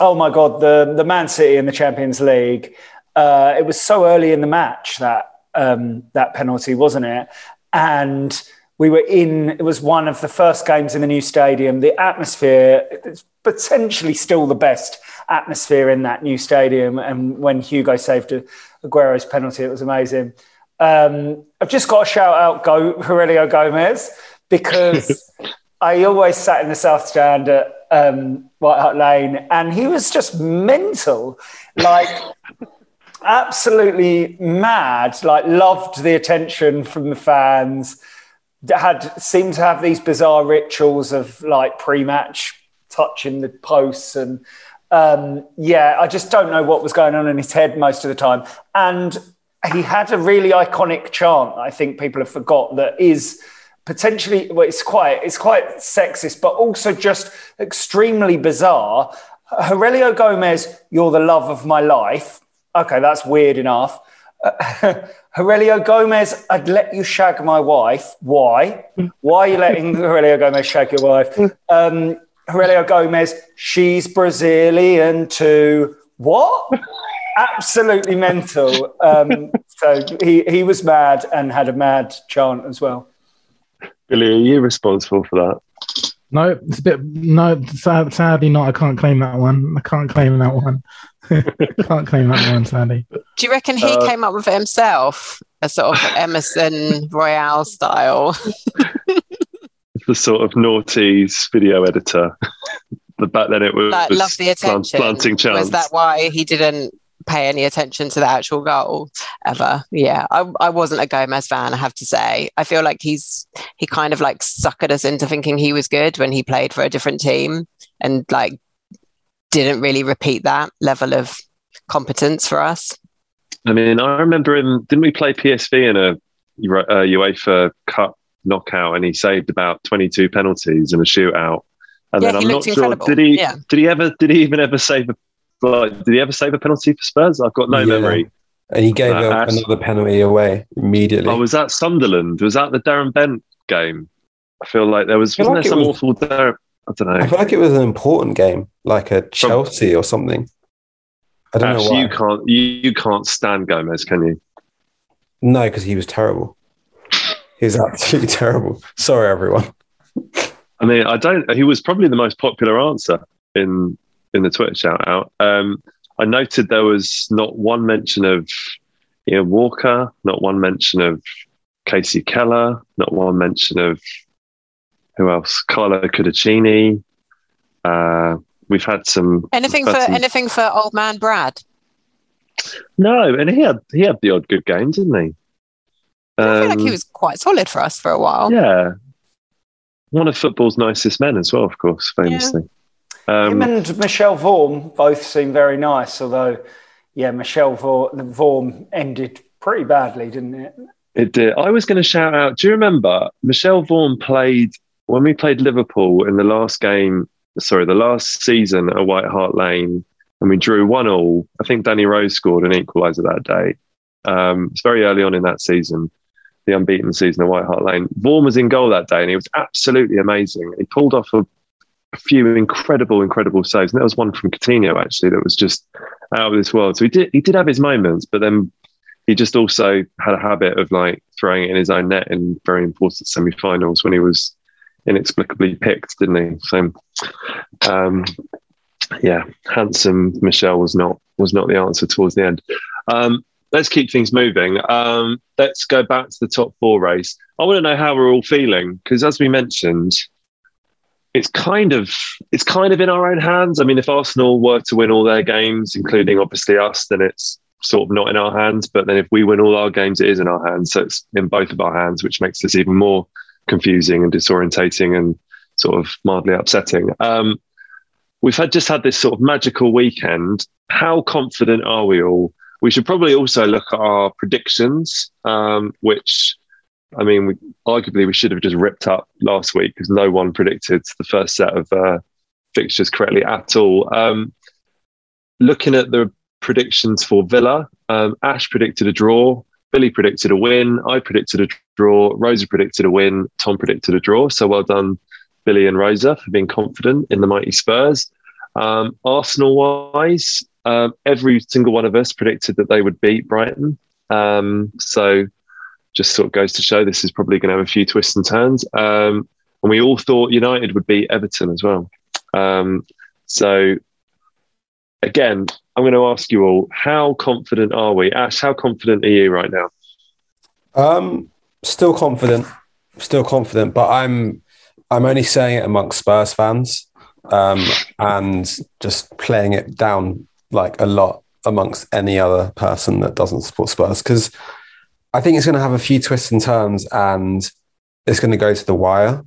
oh my God, the, the Man City in the Champions League, uh, it was so early in the match that um, that penalty, wasn't it? And we were in, it was one of the first games in the new stadium. The atmosphere, it's potentially still the best atmosphere in that new stadium. And when Hugo saved Aguero's penalty, it was amazing. Um, I've just got to shout out Go, Heurelho Gomes because I always sat in the South Stand at um, White Hart Lane and he was just mental. Like, absolutely mad, like loved the attention from the fans. Had seemed to have these bizarre rituals of like pre-match touching the posts and um, yeah, I just don't know what was going on in his head most of the time. And he had a really iconic chant. I think people have forgot that is potentially well, it's quite it's quite sexist, but also just extremely bizarre. Heurelho Gomes, you're the love of my life okay, that's weird enough. Uh, Gomes, I'd let you shag my wife. Why? Why are you letting Heurelho Gomes shag your wife? Um, Heurelho Gomes, she's Brazilian too. What? Absolutely mental. Um, so he, he was mad and had a mad chant as well. Billie, are you responsible for that? No, it's a bit no. Sad, sadly, not. I can't claim that one. I can't claim that one. can't claim that one, Sandy. Do you reckon he Uh, came up with it himself? A sort of Emerson Royal style. The sort of naughties video editor. but back then it was like love the plant- attention. planting chance. Was that why he didn't pay any attention to the actual goal ever? Yeah, I, I wasn't a Gomes fan. I have to say. I feel like he's he kind of like suckered us into thinking he was good when he played for a different team, and like didn't really repeat that level of competence for us. I mean, I remember him. Didn't we play PSV in a Euro- uh, UEFA Cup knockout, and he saved about twenty-two penalties in a shootout. And Yeah, then he I'm not looked sure. incredible. Did he? Yeah. Did he ever? Did he even ever save a? Like, did he ever save a penalty for Spurs? I've got no Yeah. memory. And he gave Uh, a- another penalty away immediately. Oh, was that Sunderland? Was that the Darren Bent game? I feel like there was. Wasn't like there some was- awful? Dar- I don't know. I feel like it was an important game, like a Chelsea or something. I don't Ash, know why. you can't. You, you can't stand Gomes, can you? No, because he was terrible. He was absolutely terrible. Sorry, everyone. I mean, I don't. He was probably the most popular answer in in the Twitter shout out. Um, I noted there was not one mention of Ian Walker, not one mention of Kasey Keller, not one mention of who else? Carlo Cudicini. Uh, we've had some Anything for some- anything for old man Brad? no, and he had he had the odd good game, didn't he? I feel like he Um, was quite solid for us for a while. Yeah, one of football's nicest men as well, of course, famously. Him Um, and Michel Vorm both seem very nice, although, yeah, Michel Vorm, Vorm ended pretty badly, didn't it? It did. I was going to shout out. Do you remember Michel Vorm played when we played Liverpool in the last game? Sorry, the last season at White Hart Lane, and we drew one all. I think Danny Rose scored an equaliser that day. Um, it's very early on in that season, the unbeaten season at White Hart Lane. Vorm was in goal that day, and he was absolutely amazing. He pulled off a, a few incredible, incredible saves. And there was one from Coutinho actually that was just out of this world. So he did he did have his moments, but then he just also had a habit of like throwing it in his own net in very important semi-finals when he was inexplicably picked, didn't he? So, um, yeah, handsome Michel was not was not the answer towards the end. Um, let's keep things moving. Um, let's go back to the top four race. I want to know how we're all feeling because, as we mentioned, it's kind of it's kind of in our own hands. I mean, if Arsenal were to win all their games, including obviously us, then it's sort of not in our hands. But then if we win all our games, it is in our hands. So it's in both of our hands, which makes this even more confusing and disorientating and sort of mildly upsetting. Um, we've had just had this sort of magical weekend. How confident are we all? We should probably also look at our predictions, um, which I mean, we, arguably we should have just ripped up last week because no one predicted the first set of uh, fixtures correctly at all. Um, looking at the predictions for Villa, um, Ash predicted a draw, Billie predicted a win, I predicted a draw, Rosa predicted a win, Tom predicted a draw. So well done, Billie and Rosa, for being confident in the mighty Spurs. Um, Arsenal wise, um, every single one of us predicted that they would beat Brighton. Um, so just sort of goes to show this is probably going to have a few twists and turns. Um, and we all thought United would beat Everton as well. Um, so again, I'm going to ask you all: How confident are we? Ash, how confident are you right now? Um, still confident, still confident, but I'm I'm only saying it amongst Spurs fans, um, and just playing it down like a lot amongst any other person that doesn't support Spurs because I think it's going to have a few twists and turns, and it's going to go to the wire.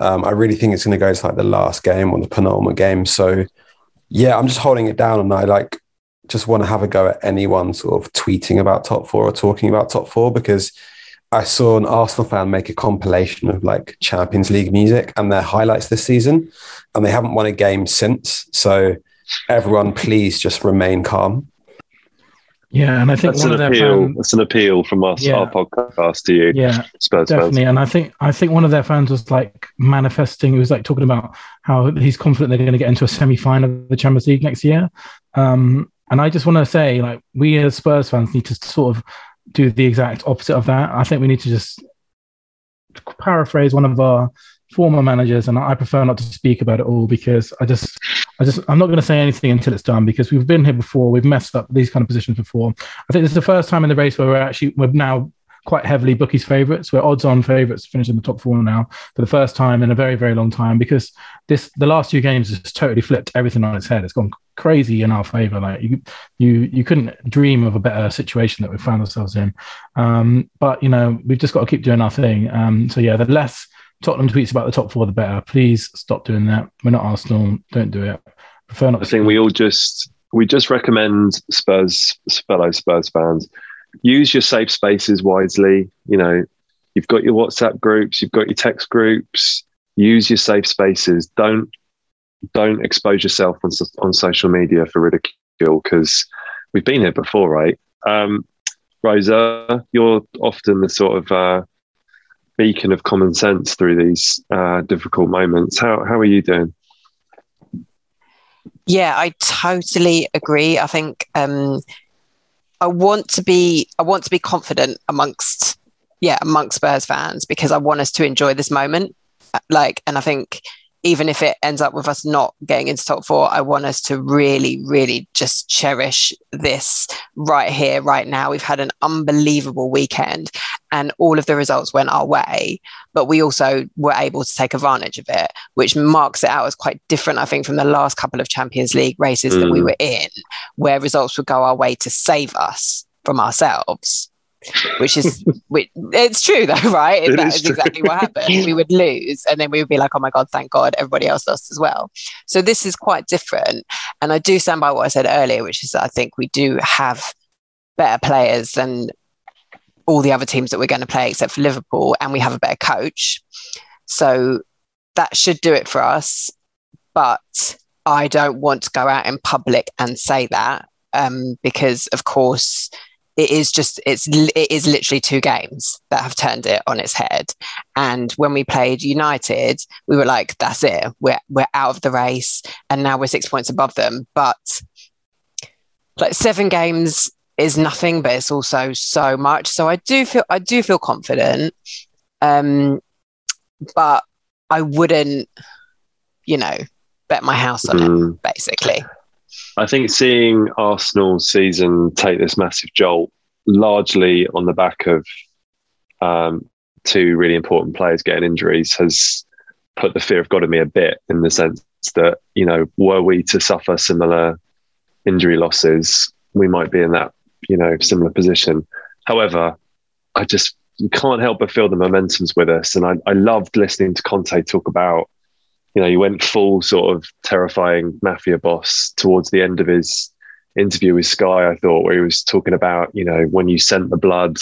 Um, I really think it's going to go to like the last game or the penultimate game. So, yeah, I'm just holding it down, and I like just want to have a go at anyone sort of tweeting about top four or talking about top four because I saw an Arsenal fan make a compilation of like Champions League music and their highlights this season, and they haven't won a game since. So, everyone, please just remain calm. Yeah, and I think That's one an of their appeal. fans, That's an appeal from us, Yeah. our podcast, to you, yeah, Spurs definitely. fans. And I think I think one of their fans was like manifesting. He was like talking about how he's confident they're going to get into a semi-final of the Champions League next year. Um, And I just want to say, like, we as Spurs fans need to sort of do the exact opposite of that. I think we need to just paraphrase one of our former managers, and I prefer not to speak about it all because I just, I just, I'm not going to say anything until it's done because we've been here before, we've messed up these kind of positions before. I think this is the first time in the race where we're actually we're now quite heavily bookies favourites. We're odds-on favourites to finish in the top four now for the first time in a very, very long time because this the last two games has totally flipped everything on its head. It's gone crazy in our favour. Like you, you, you couldn't dream of a better situation that we found ourselves in. Um, but you know, we've just got to keep doing our thing. Um, so yeah, the less Tottenham tweets about the top four, the better. Please stop doing that. We're not Arsenal. Don't do it. Prefer not. I think we all just we just recommend Spurs fellow Spurs fans use your safe spaces wisely. You know, you've got your WhatsApp groups, you've got your text groups. Use your safe spaces. Don't don't expose yourself on on social media for ridicule because we've been here before, right? Um, Rosa, you're often the sort of uh, beacon of common sense through these uh, difficult moments. How how are you doing? Yeah, I totally agree. I think um, I want to be I want to be confident amongst yeah amongst Spurs fans because I want us to enjoy this moment. Like, and I think even if it ends up with us not getting into top four, I want us to really, really just cherish this right here, right now. We've had an unbelievable weekend and all of the results went our way, but we also were able to take advantage of it, which marks it out as quite different, I think, from the last couple of Champions League races mm. that we mm. were in, where results would go our way to save us from ourselves which is which, it's true though, right? It that is, is exactly what happened. We would lose, and then we would be like, "Oh my god, thank God, everybody else lost as well." So this is quite different, and I do stand by what I said earlier, which is I think we do have better players than all the other teams that we're going to play, except for Liverpool, and we have a better coach. So that should do it for us, but I don't want to go out in public and say that um, because, of course it is just it's it is literally two games that have turned it on its head. And when we played united we were like that's it. We're we're out of the race. And now we're 6 points above them. But like seven games is nothing but it's also so much. So i do feel i do feel confident. Um but i wouldn't you know bet my house on mm. it basically I think seeing Arsenal's season take this massive jolt, largely on the back of um, two really important players getting injuries, has put the fear of God in me a bit in the sense that, you know, were we to suffer similar injury losses, we might be in that, you know, similar position. However, I just can't help but feel the momentum's with us. And I, I loved listening to Conte talk about you know, he went full sort of terrifying mafia boss towards the end of his interview with Sky, I thought, where he was talking about, you know, when you scent the blood,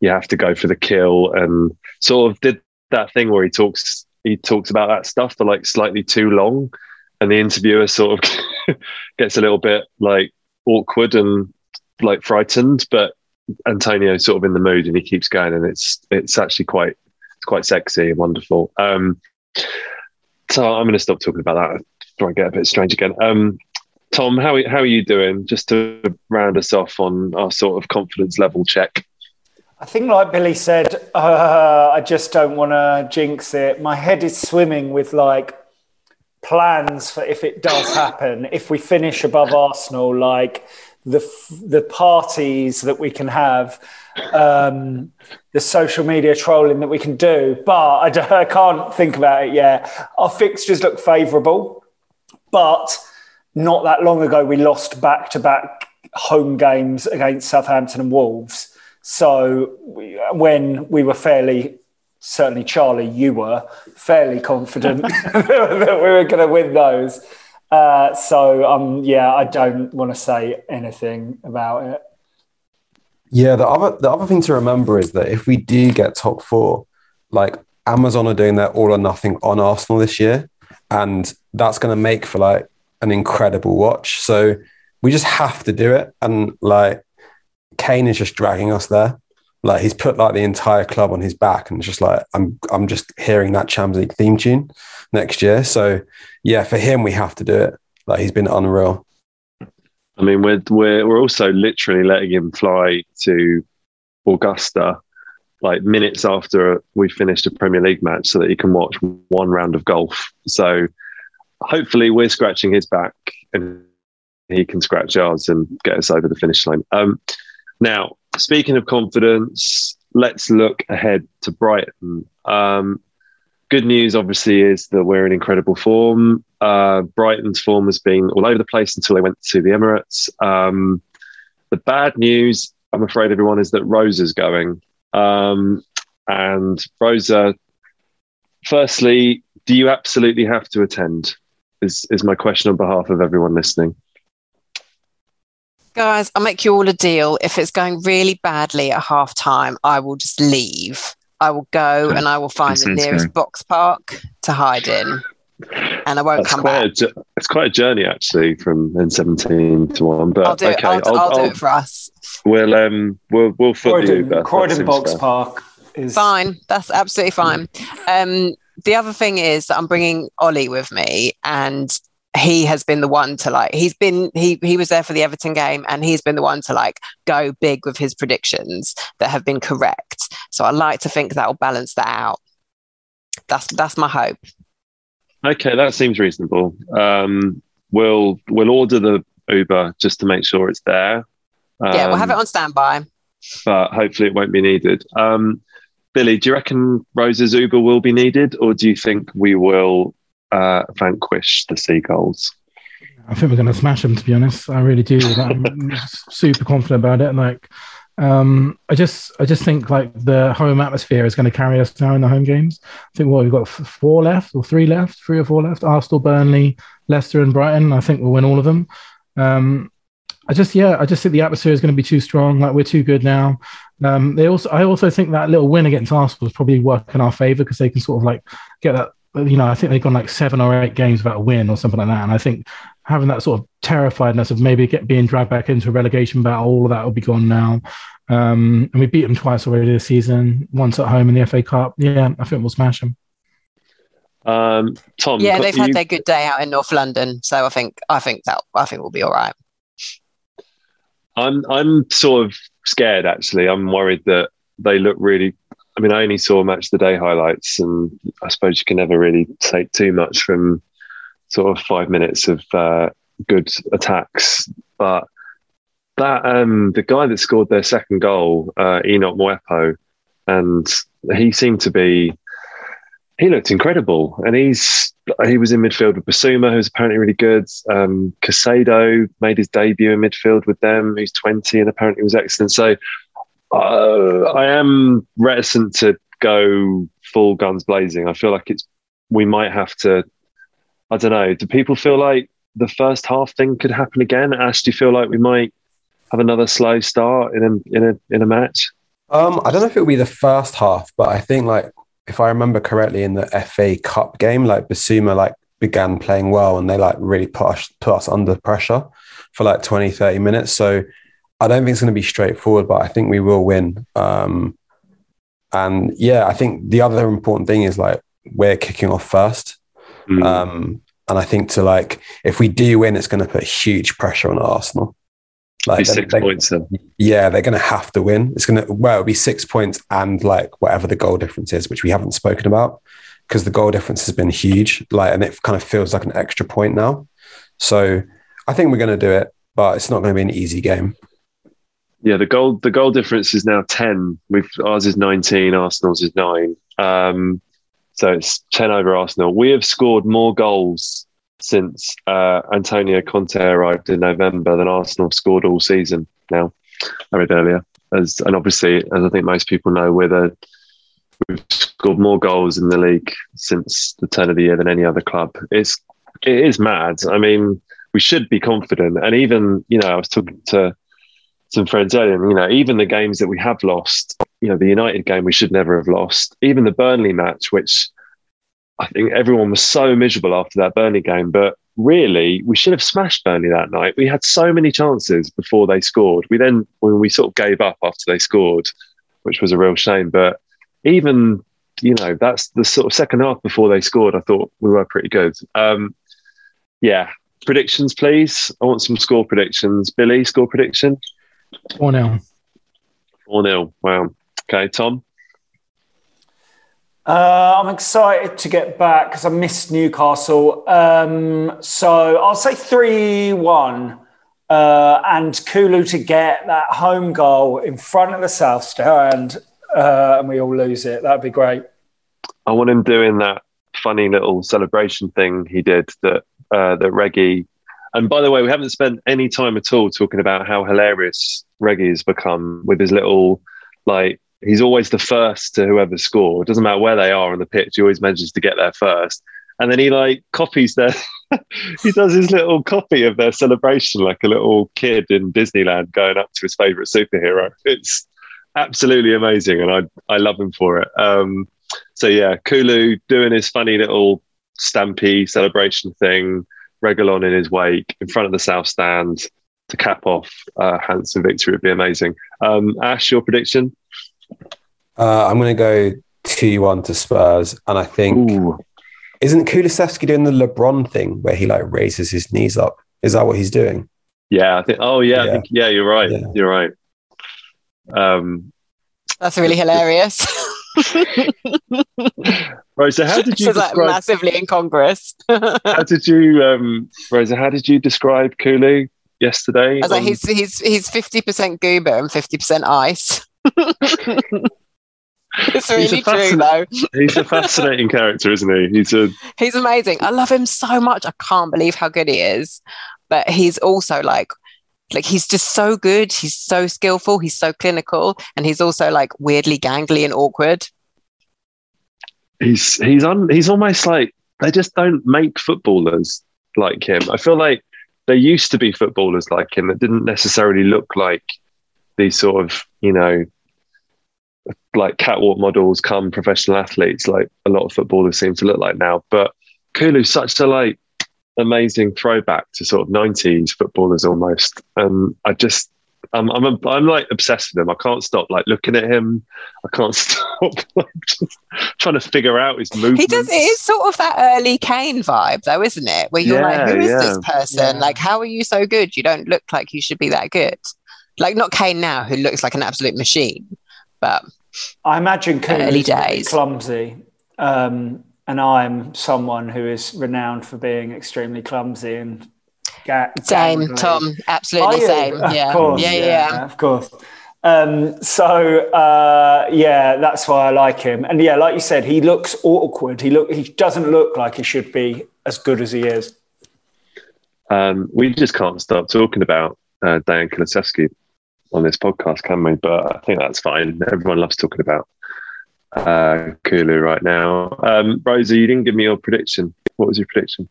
you have to go for the kill and sort of did that thing where he talks he talks about that stuff for like slightly too long. And the interviewer sort of gets a little bit like awkward and like frightened, but Antonio's sort of in the mood and he keeps going and it's it's actually quite it's quite sexy and wonderful. Um so I'm going to stop talking about that. Try and get a bit strange again. Um, Tom, how how are you doing? Just to round us off on our sort of confidence level check. I think, like Billie said, uh, I just don't want to jinx it. My head is swimming with like plans for if it does happen. If we finish above Arsenal, like the the parties that we can have um, the social media trolling that we can do, but I, I can't think about it yet. Our fixtures look favourable, but not that long ago we lost back to back home games against Southampton and Wolves. So we, when we were fairly, certainly Charlie, you were fairly confident that we were going to win those. Uh, so um, yeah, I don't want to say anything about it. Yeah, the other the other thing to remember is that if we do get top four, like Amazon are doing their all or nothing on Arsenal this year, and that's going to make for like an incredible watch. So we just have to do it, and like Kane is just dragging us there. Like he's put like the entire club on his back, and it's just like I'm I'm just hearing that Champions League theme tune next year. So yeah, for him we have to do it. Like he's been unreal. I mean, we're we're we're also literally letting him fly to Augusta like minutes after we finished a Premier League match so that he can watch one round of golf. So hopefully we're scratching his back and he can scratch ours and get us over the finish line. Um, now, speaking of confidence, let's look ahead to Brighton. Um, good news, obviously, is that we're in incredible form. Uh, Brighton's form has been all over the place until they went to the Emirates. Um, the bad news, I'm afraid, everyone, is that Rosa's going. Um, and Rosa, firstly, do you absolutely have to attend? Is is my question on behalf of everyone listening. Guys, I'll make you all a deal. If it's going really badly at half time, I will just leave. I will go and I will find the nearest box park to hide in. And I won't That's come back. A, it's quite a journey actually from N17 to one. But I'll do okay, it. I'll, I'll, I'll, do it for us. We'll um we'll we'll foot Croydon, the Uber. Croydon Box fair. Park is fine. That's absolutely fine. Um, the other thing is that I'm bringing Ollie with me, and he has been the one to like. He's been he he was there for the Everton game, and he's been the one to like go big with his predictions that have been correct. So I like to think that will balance that out. That's that's my hope. Okay, that seems reasonable. Um, we'll we'll order the Uber just to make sure it's there. Um, yeah, we'll have it um, on standby. But hopefully it won't be needed. Um, Billie, do you reckon Rosa's Uber will be needed, or do you think we will uh, vanquish the Seagulls? I think we're going to smash them. To be honest, I really do. I'm super confident about it. Like, um, I just, I just think like the home atmosphere is going to carry us now in the home games. I think what we've got four left or three left, three or four left. Arsenal, Burnley, Leicester, and Brighton. I think we'll win all of them. Um, I just yeah, I just think the atmosphere is going to be too strong. Like we're too good now. Um, they also, I also think that little win against Arsenal is probably work in our favour because they can sort of like get that. You know, I think they've gone like seven or eight games without a win or something like that. And I think having that sort of terrifiedness of maybe get being dragged back into a relegation battle, all of that will be gone now. Um, and we beat them twice already this season. Once at home in the FA Cup. Yeah, I think we'll smash them. Um, Tom, yeah, they've you... had their good day out in North London, so I think I think that I think we'll be all right. I'm I'm sort of scared actually. I'm worried that they look really. I mean, I only saw match the day highlights, and I suppose you can never really take too much from sort of five minutes of uh, good attacks. But that um, the guy that scored their second goal, uh, Enock Mwepu, and he seemed to be he looked incredible, and he's he was in midfield with Bissouma, who's apparently really good. Um, Caicedo made his debut in midfield with them, who's twenty and apparently was excellent. So uh, I am reticent to go full guns blazing. I feel like it's we might have to. I don't know. Do people feel like the first half thing could happen again? Ash, do you feel like we might have another slow start in a in a in a match? Um, I don't know if it'll be the first half, but I think like if I remember correctly, in the FA Cup game, like Bissouma like began playing well and they like really put us, put us under pressure for like 20, 30 minutes. So I don't think it's going to be straightforward, but I think we will win. Um, and yeah, I think the other important thing is like we're kicking off first. Mm. Um, and I think to like, if we do win, it's going to put huge pressure on Arsenal. Like six they, points then. Yeah, they're going to have to win. It's going to well, it'll be six points and like whatever the goal difference is, which we haven't spoken about because the goal difference has been huge. Like, and it kind of feels like an extra point now. So I think we're going to do it, but it's not going to be an easy game. Yeah, the goal the goal difference is now ten. We've ours is nineteen, Arsenal's is nine. Um, so it's ten over Arsenal. We have scored more goals since uh, Antonio Conte arrived in November than Arsenal scored all season now. I read earlier. As, and obviously, as I think most people know, we're the, we've scored more goals in the league since the turn of the year than any other club. It's it is mad. I mean, we should be confident. And even you know, I was talking to some friends earlier, you know, even the games that we have lost, you know, the United game we should never have lost. Even the Burnley match, which I think everyone was so miserable after that Burnley game, but really we should have smashed Burnley that night. We had so many chances before they scored. We then when we sort of gave up after they scored, which was a real shame. But even you know that's the sort of second half before they scored. I thought we were pretty good. Um, yeah, predictions, please. I want some score predictions. Billie, score prediction? 4 0. 4 0. Wow. Okay, Tom? Uh, I'm excited to get back because I missed Newcastle. Um, so I'll say 3 1. Uh, and Kulu to get that home goal in front of the South Stand uh, and we all lose it. That'd be great. I want him doing that funny little celebration thing he did that uh, that Reggie. And by the way, we haven't spent any time at all talking about how hilarious Reggie has become with his little like he's always the first to whoever score. It doesn't matter where they are on the pitch, he always manages to get there first. And then he like copies their he does his little copy of their celebration like a little kid in disneyland going up to his favorite superhero. It's absolutely amazing and i i love him for it. Um so yeah kulu doing his funny little stampy celebration thing Reguilón in his wake in front of the south stand to cap off uh handsome victory would be amazing um ash your prediction uh, i'm going to go 2-1 to spurs and i think Ooh isn't Kulusevski doing the LeBron thing where he like raises his knees up? Is that what he's doing? Yeah, I think. Oh, yeah, yeah, think, yeah you're right. Yeah. You're right. Um, That's really hilarious. Rosa, how did you so describe, massively incongruous? how did you, um, Rosa? How did you describe Kulu yesterday? I was like, he's he's he's fifty percent goober and fifty percent ice. it's really true though. he's a fascinating character, isn't he? He's a he's amazing. I love him so much. I can't believe how good he is. But he's also like like he's just so good. He's so skillful. He's so clinical, and he's also like weirdly gangly and awkward. He's he's on. He's almost like they just don't make footballers like him. I feel like there used to be footballers like him that didn't necessarily look like these sort of you know like catwalk models come professional athletes like a lot of footballers seem to look like now but kulu's such a like amazing throwback to sort of 90s footballers almost and i just I'm, I'm, I'm like obsessed with him. I can't stop like looking at him. I can't stop like, just trying to figure out his movements. He does. It is sort of that early Kane vibe, though, isn't it? Where you're yeah, like, who is yeah. this person? Yeah. Like, how are you so good? You don't look like you should be that good. Like not Kane now, who looks like an absolute machine, but I imagine early days clumsy, um, and I'm someone who is renowned for being extremely clumsy and. Ga- same, Tom. Absolutely same. Yeah. Course, yeah, yeah, yeah, Of course. Um, so uh, yeah, that's why I like him. And yeah, like you said, he looks awkward. He look he doesn't look like he should be as good as he is. Um, we just can't stop talking about uh, Dejan Kulusevski on this podcast, can we? But I think that's fine. Everyone loves talking about uh, Kulu right now. Um, Rosa, you didn't give me your prediction. What was your prediction?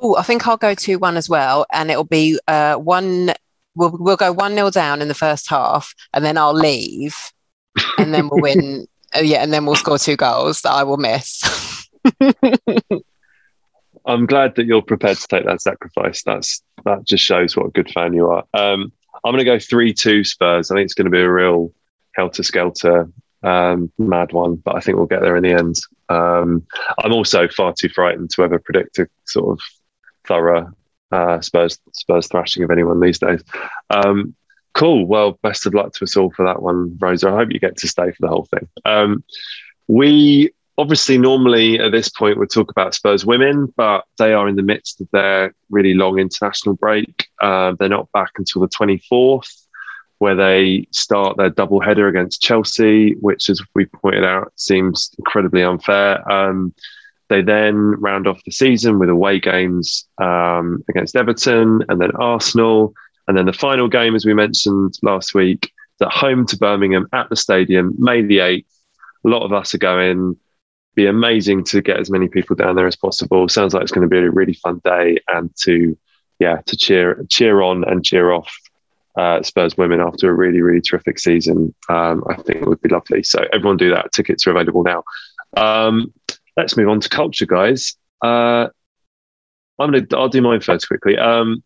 Oh, I think I'll go 2 1 as well. And it'll be uh, one, we'll, we'll go 1 0 down in the first half, and then I'll leave, and then we'll win. uh, yeah, and then we'll score two goals that I will miss. I'm glad that you're prepared to take that sacrifice. That's that just shows what a good fan you are. Um, I'm going to go 3 2 Spurs. I think it's going to be a real helter skelter um, mad one, but I think we'll get there in the end. Um, I'm also far too frightened to ever predict a sort of thorough uh, Spurs Spurs thrashing of anyone these days. Um, cool. Well, best of luck to us all for that one, Rosa. I hope you get to stay for the whole thing. Um, we obviously normally at this point we talk about Spurs women, but they are in the midst of their really long international break. Uh, they're not back until the 24th, where they start their double header against Chelsea, which, as we pointed out, seems incredibly unfair. Um, they then round off the season with away games um, against Everton and then Arsenal. And then the final game, as we mentioned last week, is at home to Birmingham at the stadium, May the 8th. A lot of us are going be amazing to get as many people down there as possible. Sounds like it's going to be a really fun day and to yeah to cheer cheer on and cheer off uh, Spurs women after a really really terrific season. Um, I think it would be lovely. So everyone do that. Tickets are available now. Um, let's move on to culture, guys. Uh, I'm gonna I'll do mine first quickly. Um,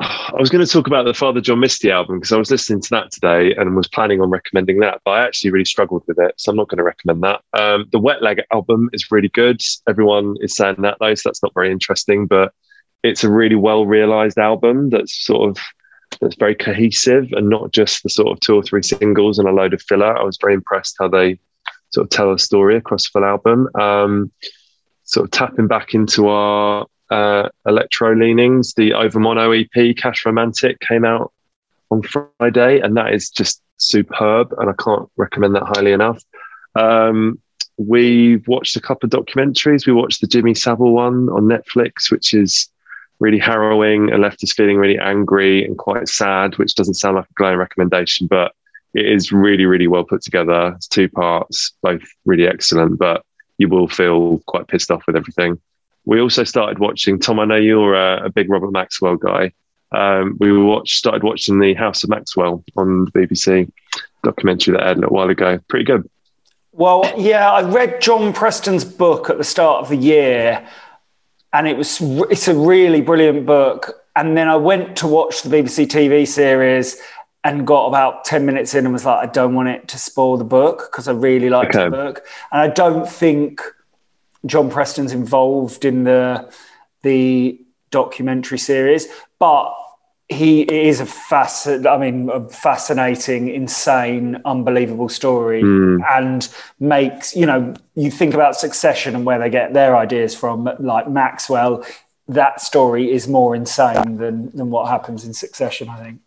I was going to talk about the Father John Misty album because I was listening to that today and was planning on recommending that, but I actually really struggled with it, so I'm not going to recommend that. Um, the Wet Leg album is really good. Everyone is saying that though, so that's not very interesting. But it's a really well realized album that's sort of that's very cohesive and not just the sort of two or three singles and a load of filler. I was very impressed how they sort of tell a story across the full album. Um, sort of tapping back into our uh, electro leanings, the Overmono EP, Cash Romantic, came out on Friday, and that is just superb, and I can't recommend that highly enough. Um, we've watched a couple of documentaries. We watched the Jimmy Savile one on Netflix, which is really harrowing and left us feeling really angry and quite sad, which doesn't sound like a glowing recommendation, but it is really, really well put together. It's two parts, both really excellent, but you will feel quite pissed off with everything. We also started watching, Tom, I know you're a, a big Robert Maxwell guy. Um, we watched, started watching the House of Maxwell on the BBC documentary that aired a little while ago. Pretty good. Well, yeah, I read John Preston's book at the start of the year, and it was it's a really brilliant book. And then I went to watch the BBC TV series and got about 10 minutes in and was like, I don't want it to spoil the book because I really like okay. the book. And I don't think John Preston's involved in the the documentary series, but he is a fasc- I mean, a fascinating, insane, unbelievable story, mm. and makes you know you think about Succession and where they get their ideas from. Like Maxwell, that story is more insane than than what happens in Succession. I think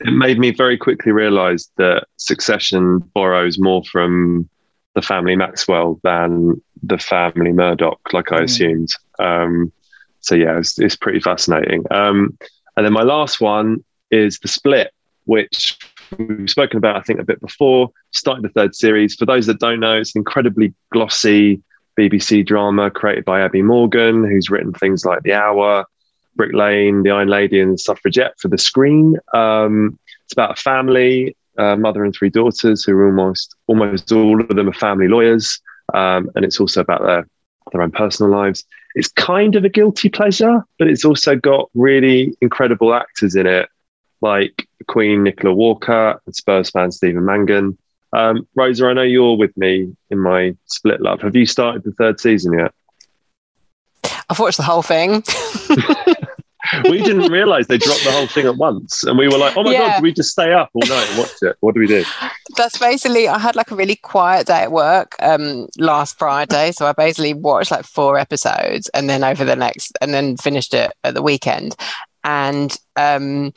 it made me very quickly realize that Succession borrows more from the family Maxwell than the family Murdoch, like I mm. assumed. Um, so yeah, it's, it's pretty fascinating. Um, and then my last one is the split, which we've spoken about, I think, a bit before. Starting the third series. For those that don't know, it's an incredibly glossy BBC drama created by Abi Morgan, who's written things like The Hour, Brick Lane, The Iron Lady, and Suffragette for the screen. Um, it's about a family, uh, mother and three daughters, who are almost almost all of them are family lawyers, um, and it's also about their their own personal lives. It's kind of a guilty pleasure, but it's also got really incredible actors in it, like Queen Nicola Walker and Spurs fan Stephen Mangan. Um, Rosa, I know you're with me in my split love. Have you started the third season yet? I've watched the whole thing. we didn't realize they dropped the whole thing at once. And we were like, oh my yeah. God, do we just stay up all night and watch it? What do we do? That's basically, I had like a really quiet day at work um, last Friday. So I basically watched like four episodes and then over the next, and then finished it at the weekend. And um,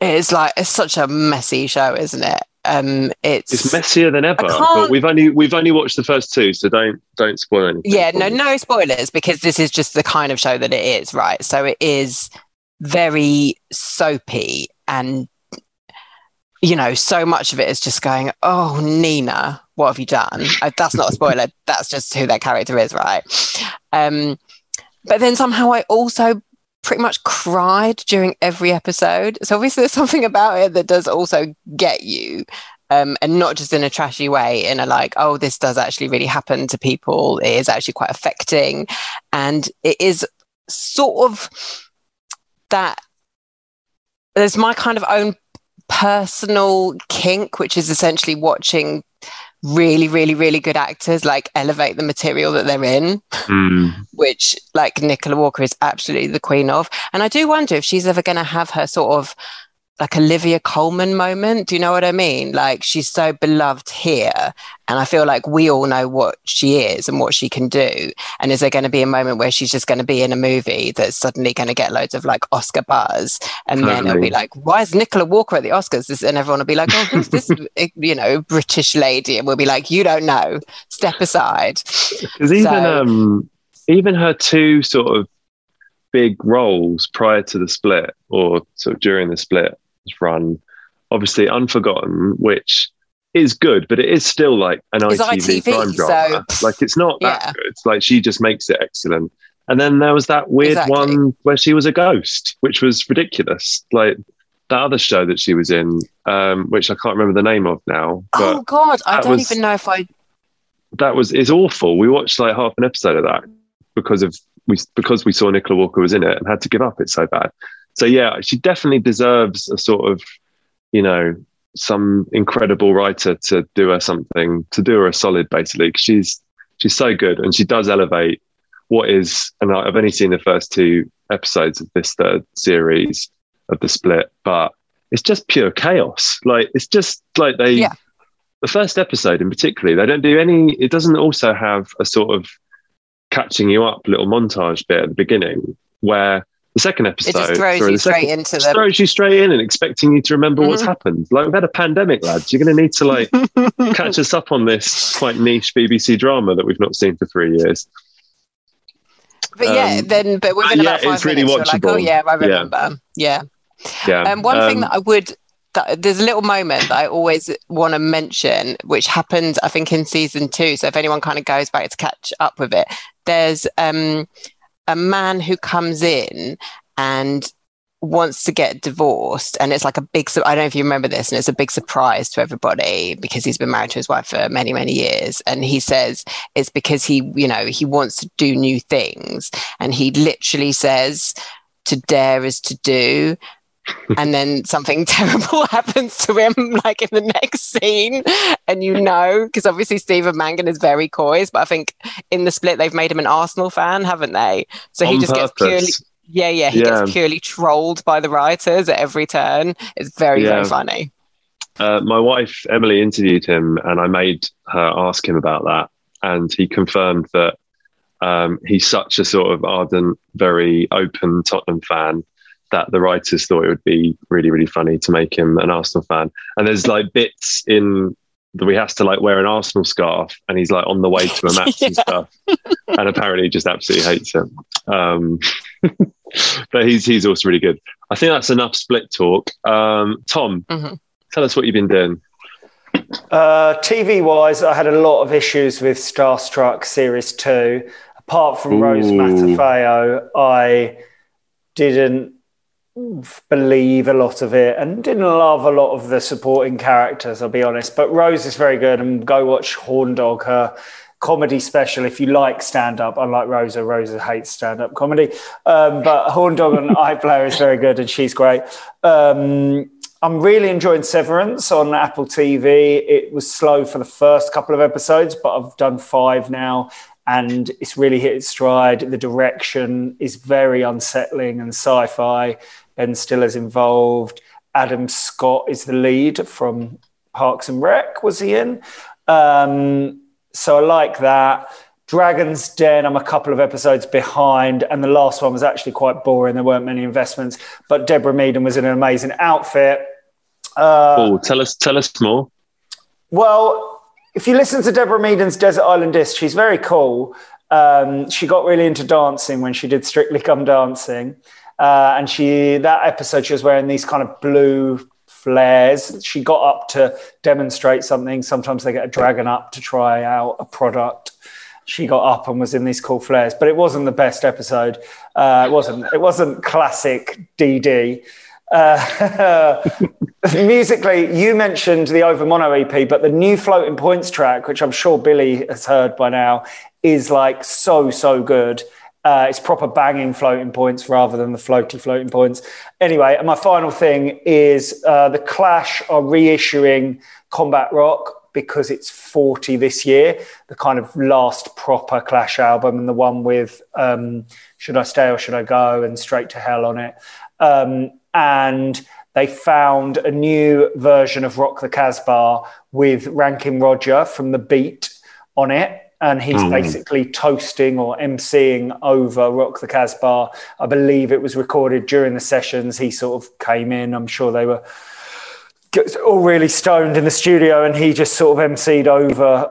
it's like, it's such a messy show, isn't it? Um, it's it's messier than ever. But we've only we've only watched the first two, so don't don't spoil anything. Yeah, no, no spoilers because this is just the kind of show that it is, right? So it is very soapy and you know, so much of it is just going, oh, Nina, what have you done? Uh, that's not a spoiler. That's just who that character is, right? Um, but then somehow I also pretty much cried during every episode. So obviously there's something about it that does also get you. Um, and not just in a trashy way, in a like, oh, this does actually really happen to people. It is actually quite affecting. And it is sort of that there's my kind of own personal kink, which is essentially watching really, really, really good actors like elevate the material that they're in, mm. which like Nicola Walker is absolutely the queen of. And I do wonder if she's ever going to have her sort of like Olivia Colman moment. Do you know what I mean? Like she's so beloved here. And I feel like we all know what she is and what she can do. And is there going to be a moment where she's just going to be in a movie that's suddenly going to get loads of like Oscar buzz? And totally. then it'll be like, why is Nicola Walker at the Oscars? And everyone will be like, oh, who's this, you know, British lady? And we'll be like, you don't know. Step aside. Because even, so, um, even her two sort of big roles prior to the split or sort of during the split run. Obviously, Unforgotten, which is good, but it is still like an it's ITV, ITV crime drama. Like it's not that yeah. good. It's like she just makes it excellent. And then there was that weird exactly. one where she was a ghost, which was ridiculous. Like that other show that she was in, um, which I can't remember the name of now. oh God, I don't was, even know if I. That was is awful. We watched like half an episode of that because of we because we saw Nicola Walker was in it and had to give up. It's so bad so yeah, she definitely deserves a sort of, you know, some incredible writer to do her something, to do her a solid, basically. She's she's so good and she does elevate what is, and I've only seen the first two episodes of this third series of the split, but it's just pure chaos. Like it's just like they, Yeah. the first episode in particularly, they don't do any. It doesn't also have a sort of catching you up little montage bit at the beginning where the second episode It just throws you the second- straight into the. throws you straight in and expecting you to remember what's Mhm. happened. Like we've had a pandemic, lads. You're going to need to like catch us up on this quite niche BBC drama that we've not seen for three years. But yeah, Um, then but within yeah, about five it's really minutes, you're like, oh watchable. yeah, I Yeah. remember. Yeah. Yeah. Um, one thing Um, that I would, that, there's a little moment that I always want to mention, which happened, I think, in season two. So if anyone kind of goes back to catch up with it, there's um, a man who comes in and wants to get divorced and it's like a big i don't know if you remember this and it's a big surprise to everybody because he's been married to his wife for many many years and he says it's because he you know he wants to do new things and he literally says to dare is to do and then something terrible happens to him like in the next scene. And you know because obviously stephen mangan is very coy but i think in the split they've made him an arsenal fan haven't they? So he on just gets purely yeah yeah. He Yeah. gets purely trolled by the writers at every turn. It's very Yeah. very funny. Uh, my wife Emily interviewed him, and I made her ask him about that, and he confirmed that um, he's such a sort of ardent, very open Tottenham fan that the writers thought it would be really, really funny to make him an Arsenal fan. And there's like bits in that he has to like wear an Arsenal scarf, and he's like on the way to a match and stuff, and apparently he just absolutely hates it. Um, but he's he's also really good. I think that's enough split talk. Um, Tom, Mhm. tell us what you've been doing. Uh, TV wise, I had a lot of issues with Starstruck Series 2. Apart from Rose Ooh. Matafeo, I didn't believe a lot of it and didn't love a lot of the supporting characters, I'll be honest. But Rose is very good, and go watch Horn Dog, her comedy special. If you like stand up, unlike Rosa, Rosa hates stand up comedy. Um, but Horn Dog on iPlayer is very good, and she's great. Um, I'm really enjoying Severance on Apple TV. It was slow for the first couple of episodes, but I've done five now and it's really hit its stride. The direction is very unsettling and sci fi. Ben Stiller's involved. Adam Scott is the lead from Parks and Rec, was he in? Um, so I like that. Dragon's Den, I'm a couple of episodes behind, and the last one was actually quite boring. There weren't many investments, but Deborah Meaden was in an amazing outfit. Uh, oh, tell us, tell us more. well, if you listen to Deborah Meaden's Desert Island Disc, she's very cool. Um, she got really into dancing when she did Strictly Come Dancing, uh, and she that episode she was wearing these kind of blue flares. She got up to demonstrate something. Sometimes they get a dragon up to try out a product. She got up and was in these cool flares, but it wasn't the best episode. Uh, it wasn't. It wasn't classic DD. Uh, musically, you mentioned the Overmono EP, but the new Floating Points track, which I'm sure Billie has heard by now, is like so, so good. Uh, it's proper banging floating points rather than the floaty floating points. Anyway, and my final thing is uh, the Clash are reissuing Combat Rock because it's 40 this year, the kind of last proper Clash album, and the one with um, Should I Stay or Should I Go and Straight to Hell on it. Um, and they found a new version of Rock the Casbah with Rankin Roger from The Beat on it. And he's Mm. basically toasting or emceeing over Rock the Casbah. I believe it was recorded during the sessions. He sort of came in. I'm sure they were all really stoned in the studio, and he just sort of emceed over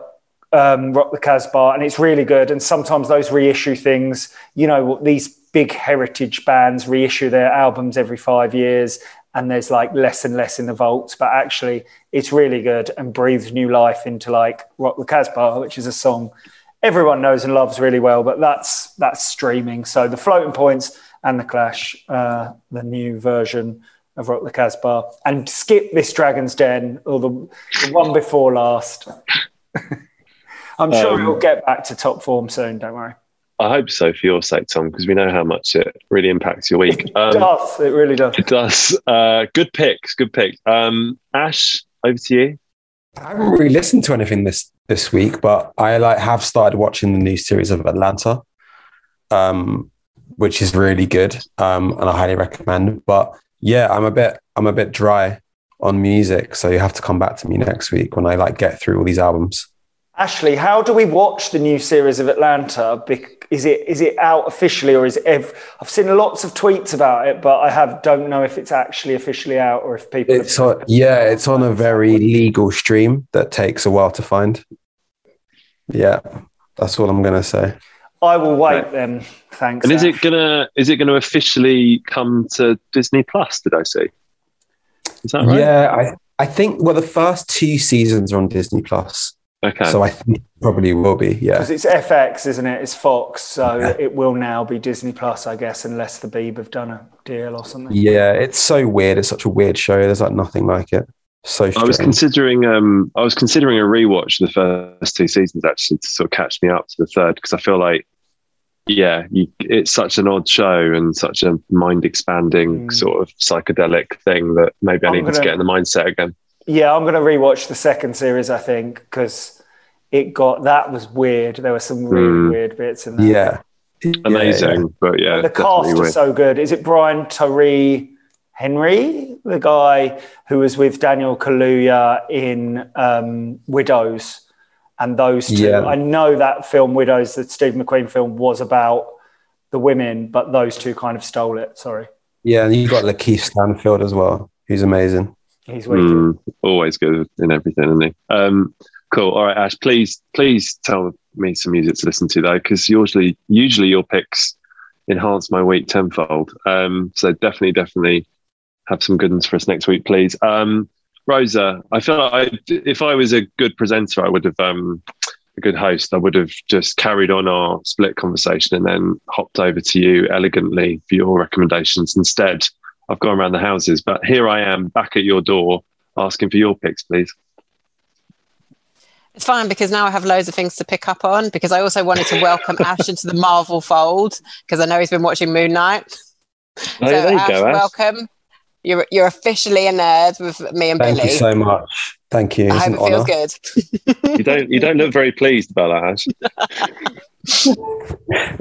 um, Rock the Casbah, and it's really good. And sometimes those reissue things, you know, these big heritage bands reissue their albums every five years, and there's like less and less in the vaults, but actually it's really good and breathes new life into like Rock the Casbah, which is a song everyone knows and loves really well. But that's that's streaming. So the Floating Points and the Clash, uh, the new version of Rock the Casbah, and skip this Dragon's Den or the, the one before last. I'm sure Um, it'll get back to top form soon. Don't worry. I hope so for your sake, Tom, because we know how much it really impacts your week. It Um, does. It really does. it does. Uh, good picks. Good picks. Um, Ash, over to you. I haven't really listened to anything this this week, but I like have started watching the new series of Atlanta. um, which is really good, um, and I highly recommend. But yeah, I'm a bit I'm a bit dry on music, so you have to come back to me next week when I like get through all these albums. Ashley, how do we watch the new series of Atlanta? Is it is it out officially, or is it? Ev- I've seen lots of tweets about it, but I have don't know if it's actually officially out or if people. It's on, yeah, it's on a very legal stream that takes a while to find. Yeah, that's all I'm gonna say. I will wait right. then. Thanks. And is Ash. it gonna is it gonna officially come to Disney Plus? Did I see? Is that right? Yeah, I I think well the first two seasons are on Disney Plus. Okay. So I think probably will be, yeah. Because it's FX, isn't it? It's Fox, so yeah. it will now be Disney Plus, I guess, unless the Beeb have done a deal or something. Yeah, it's so weird. It's such a weird show. There's like nothing like it. So strange. I was considering, um, I was considering a rewatch of the first two seasons actually to sort of catch me up to the third because I feel like, yeah, you, it's such an odd show and such a mind expanding mm. sort of psychedelic thing that maybe I need to get in the mindset again. Yeah, I'm going to rewatch the second series. I think because it got that was weird. There were some really mm. weird bits in there. Yeah, amazing, yeah, yeah. but yeah, the cast weird. is so good. Is it Brian Tyree Henry, the guy who was with Daniel Kaluuya in um, Widows? And those two, yeah. I know that film Widows, the Steve McQueen film, was about the women, but those two kind of stole it. Sorry. Yeah, and you got Lakeith Stanfield as well, who's amazing. He's mm, always good in everything, isn't he? Um, cool. All right, Ash. Please, please tell me some music to listen to though, because usually, usually your picks enhance my week tenfold. Um, so definitely, definitely have some good ones for us next week, please. Um, Rosa, I feel like I, if I was a good presenter, I would have um, a good host. I would have just carried on our split conversation and then hopped over to you elegantly for your recommendations instead. I've gone around the houses, but here I am back at your door asking for your picks, please. It's fine because now I have loads of things to pick up on because I also wanted to welcome Ash into the Marvel fold because I know he's been watching Moon Knight. Oh, so, Ash, go, Ash, welcome. You're you're officially a nerd with me and Thank Billie. Thank you so much. Thank you. I hope it feels good. you don't you don't look very pleased about that, Ash.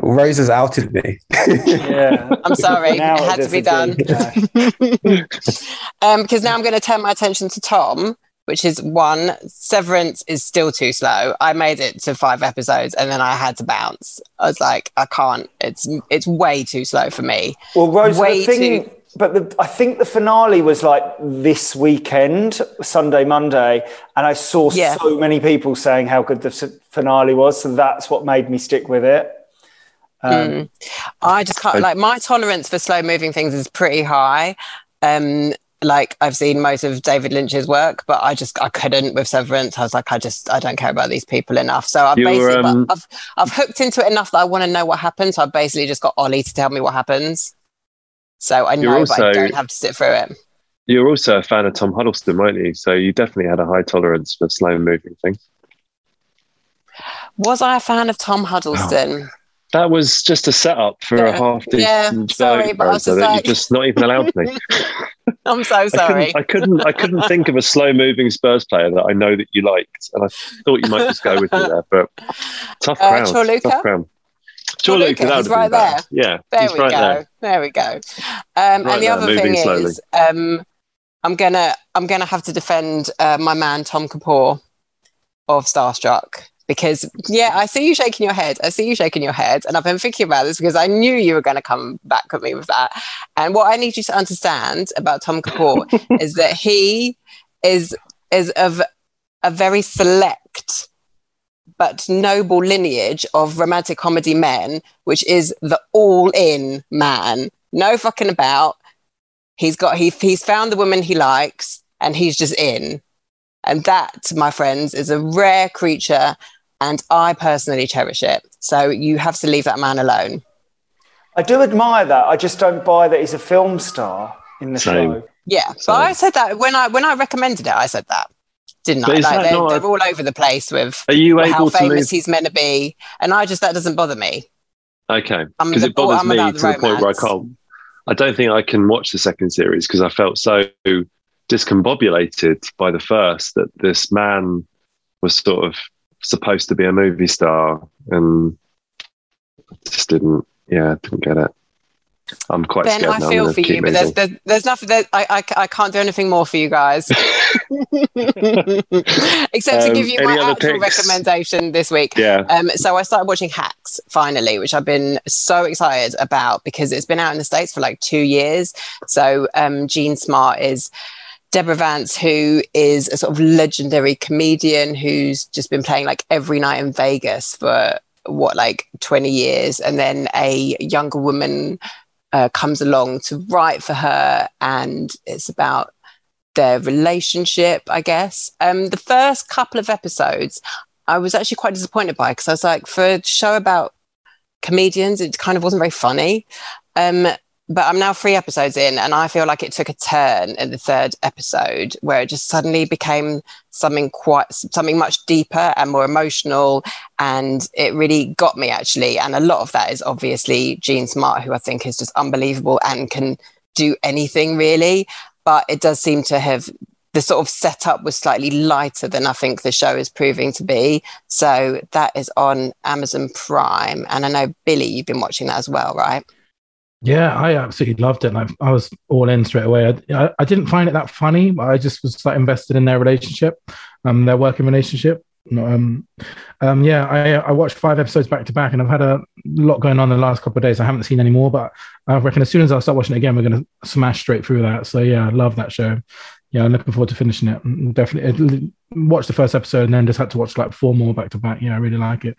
Rose has outed me. yeah, I'm sorry. it had to be done. um, because now I'm going to turn my attention to Tom, which is one. Severance is still too slow. I made it to five episodes and then I had to bounce. I was like, I can't. It's it's way too slow for me. Well, Rose, way the thing, too but the, I think the finale was like this weekend, Sunday, Monday, and I saw yeah. so many people saying how good the finale was. So that's what made me stick with it. Um, mm. I just can't like my tolerance for slow moving things is pretty high. Um, like I've seen most of David Lynch's work, but I just I couldn't with Severance. I was like, I just I don't care about these people enough. So I've basically um, I've I've hooked into it enough that I want to know what happens. So I've basically just got Ollie to tell me what happens. So I know, also, but I don't have to sit through it. You're also a fan of Tom Huddleston, weren't you? So you definitely had a high tolerance for slow moving things. Was I a fan of Tom Huddleston? Oh, that was just a setup for yeah. a half decent yeah, sorry, but I was just like... you're just not even allowed me. I'm so sorry. I couldn't, I couldn't, I couldn't think of a slow moving Spurs player that I know that you liked, and I thought you might just go with me there. But tough uh, crowd, tough crowd. Sure, Luke, he's right there. Yeah, there we right go. There. there. we go. Um, right and the there, other thing slowly. is, um, I'm gonna I'm gonna have to defend uh, my man Tom Kapoor of Starstruck because yeah, I see you shaking your head. I see you shaking your head, and I've been thinking about this because I knew you were going to come back at me with that. And what I need you to understand about Tom Kapoor is that he is is of a very select but noble lineage of romantic comedy men, which is the all in man. No fucking about. He's got he he's found the woman he likes and he's just in. And that, my friends, is a rare creature and I personally cherish it. So you have to leave that man alone. I do admire that. I just don't buy that he's a film star in the Same. show. Yeah, Same. but I said that when I when I recommended it, I said that didn't I? Like they're, they're all over the place with are you able how famous he's meant to be, and I just that doesn't bother me. Okay, because it bothers me to the, the point where I can't. I don't think I can watch the second series because I felt so discombobulated by the first that this man was sort of supposed to be a movie star and just didn't Yeah, didn't get it. I'm quite Ben, scared I feel for you, but there's, there's there's nothing. There's, I, I I can't do anything more for you guys, except to Um, give you my actual picks? recommendation this week. yeah. Um, so I started watching Hacks finally, which I've been so excited about because it's been out in the States for like two years. So um, Jean Smart is Deborah Vance, who is a sort of legendary comedian who's just been playing like every night in Vegas for what, like 20 years. And then a younger woman uh, comes along to write for her, and it's about their relationship, I guess. Um, the first couple of episodes, I was actually quite disappointed by because I was like, for a show about comedians, it kind of wasn't very funny. Um, but I'm now three episodes in, and I feel like it took a turn in the third episode where it just suddenly became something quite something much deeper and more emotional, and it really got me actually. And a lot of that is obviously Jean Smart, who I think is just unbelievable and can do anything really. But it does seem to have the sort of setup was slightly lighter than I think the show is proving to be. So that is on Amazon Prime. And I know Billie, you've been watching that as well, right? Yeah, I absolutely loved it. Like I was all in straight away. I, I, I didn't find it that funny, but I just was like invested in their relationship, um, their working relationship. Um, um, yeah, I, I watched five episodes back to back, and I've had a lot going on the last couple of days. I haven't seen any more, but I reckon as soon as I start watching it again, we're going to smash straight through that. So yeah, I love that show. Yeah, I'm looking forward to finishing it. Mm, Definitely watched the first episode and then just had to watch like four more back to back. Yeah, I really like it.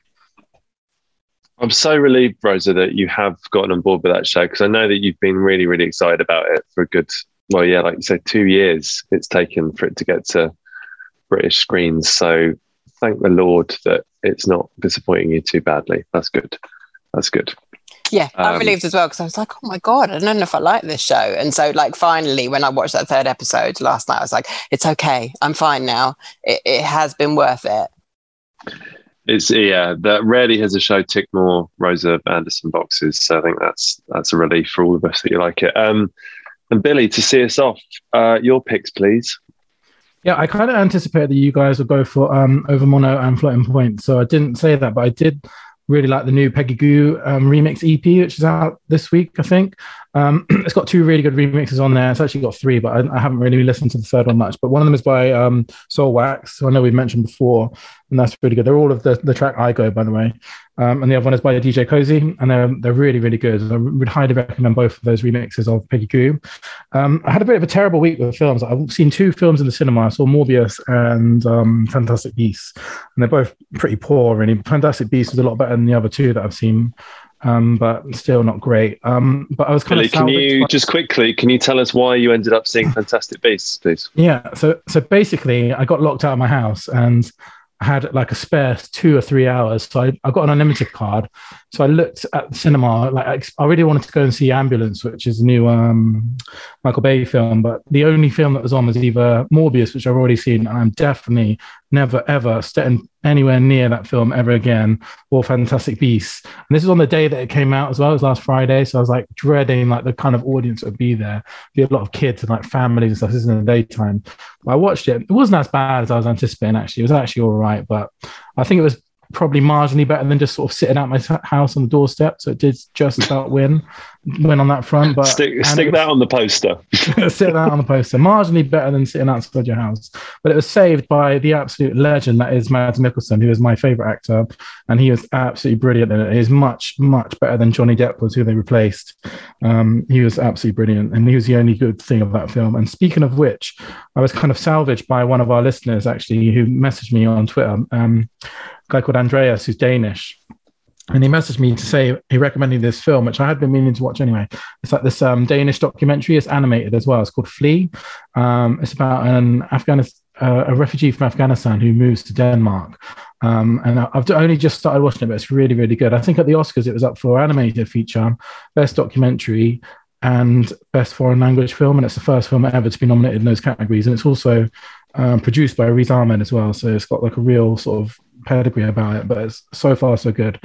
I'm so relieved, Rosa, that you have gotten on board with that show because I know that you've been really, really excited about it for a good, well, yeah, like you said, two years it's taken for it to get to British screens. So thank the Lord that it's not disappointing you too badly. That's good. That's good. Yeah, I'm Um, relieved as well because I was like, oh my God, I don't know if I like this show. And so, like, finally, when I watched that third episode last night, I was like, it's okay. I'm fine now. It, it has been worth it. It's yeah, that rarely has a show ticked more Rosa Anderson boxes. So I think that's that's a relief for all of us that you like it. Um, and Billie, to see us off, uh, your picks, please. Yeah, I kind of anticipated that you guys would go for um, Overmono and Floating Point. So I didn't say that, but I did really like the new Peggy Gou um, remix EP, which is out this week, I think. Um, it's got two really good remixes on there. It's actually got three, but I, I haven't really listened to the third one much. But one of them is by um, Soulwax, who I know we've mentioned before, and that's really good. They're all of the, the track I Go, by the way. Um, and the other one is by DJ Cozy, and they're, they're really, really good. I would highly recommend both of those remixes of Peggy Gou. Um, I had a bit of a terrible week with films. I've seen two films in the cinema. I saw Morbius and um, Fantastic Beasts, and they're both pretty poor, really. Fantastic Beasts is a lot better than the other two that I've seen, um, but still not great. Um, but I was kind Billie, of can you by- just quickly can you tell us why you ended up seeing Fantastic Beasts, please? Yeah. So so basically, I got locked out of my house and I had like a spare two or three hours. So I, I got an unlimited card. So I looked at the cinema. Like I, I really wanted to go and see Ambulance, which is a new um, Michael Bay film. But the only film that was on was either Morbius, which I've already seen, and I'm definitely never ever stepping anywhere near that film ever again, or Fantastic Beasts. And this is on the day that it came out as well. It was last Friday, so I was like dreading like the kind of audience that would be there. Be a lot of kids and like families and stuff. This is in the daytime. But I watched it. It wasn't as bad as I was anticipating. Actually, it was actually all right. But I think it was probably marginally better than just sort of sitting at my house on the doorstep. So it did just about win, win on that front. But stick stick that on the poster. sit that on the poster. Marginally better than sitting outside your house. But it was saved by the absolute legend that is Mads Mikkelsen, who is my favorite actor, and he was absolutely brilliant in it. He's much much better than Johnny Depp was, who they replaced. Um, he was absolutely brilliant, and he was the only good thing of that film. And speaking of which, I was kind of salvaged by one of our listeners actually, who messaged me on Twitter. Um, a guy called Andreas, who's Danish. And he messaged me to say he recommended this film, which I had been meaning to watch anyway. It's like this um, Danish documentary. It's animated as well. It's called Flee. Um, it's about an Afghanistan, uh, a refugee from Afghanistan who moves to Denmark. Um, and I've only just started watching it, but it's really, really good. I think at the Oscars it was up for animated feature, best documentary, and best foreign language film. And it's the first film ever to be nominated in those categories. And it's also um, produced by Riz Ahmed as well. So it's got like a real sort of pedigree about it, but it's so far so good.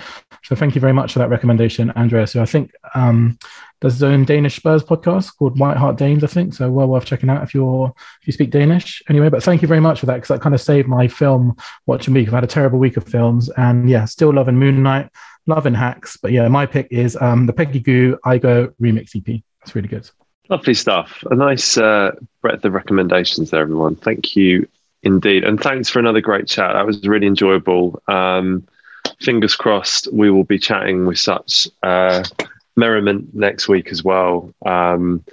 So thank you very much for that recommendation, Andreas. Who I think um, does his own Danish Spurs podcast called White Hart Danes, I think. So well worth checking out if you're if you speak Danish. Anyway, but thank you very much for that because that kind of saved my film watching week. I've had a terrible week of films, and yeah, still loving Moon Knight, loving Hacks. But yeah, my pick is um, the Peggy Gou I Go remix EP. That's really good. Lovely stuff. A nice uh, breadth of recommendations there, everyone. Thank you indeed. And thanks for another great chat. That was really enjoyable. Um, fingers crossed we will be chatting with such uh, merriment next week as well. Um,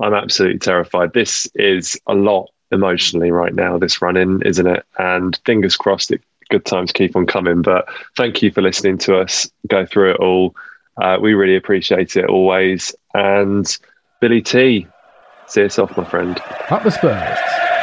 I'm absolutely terrified. This is a lot emotionally right now, this run in, isn't it? And fingers crossed it good times keep on coming. But thank you for listening to us go through it all. Uh, we really appreciate it always. And Billie T, see us off, my friend. Up the Spurs.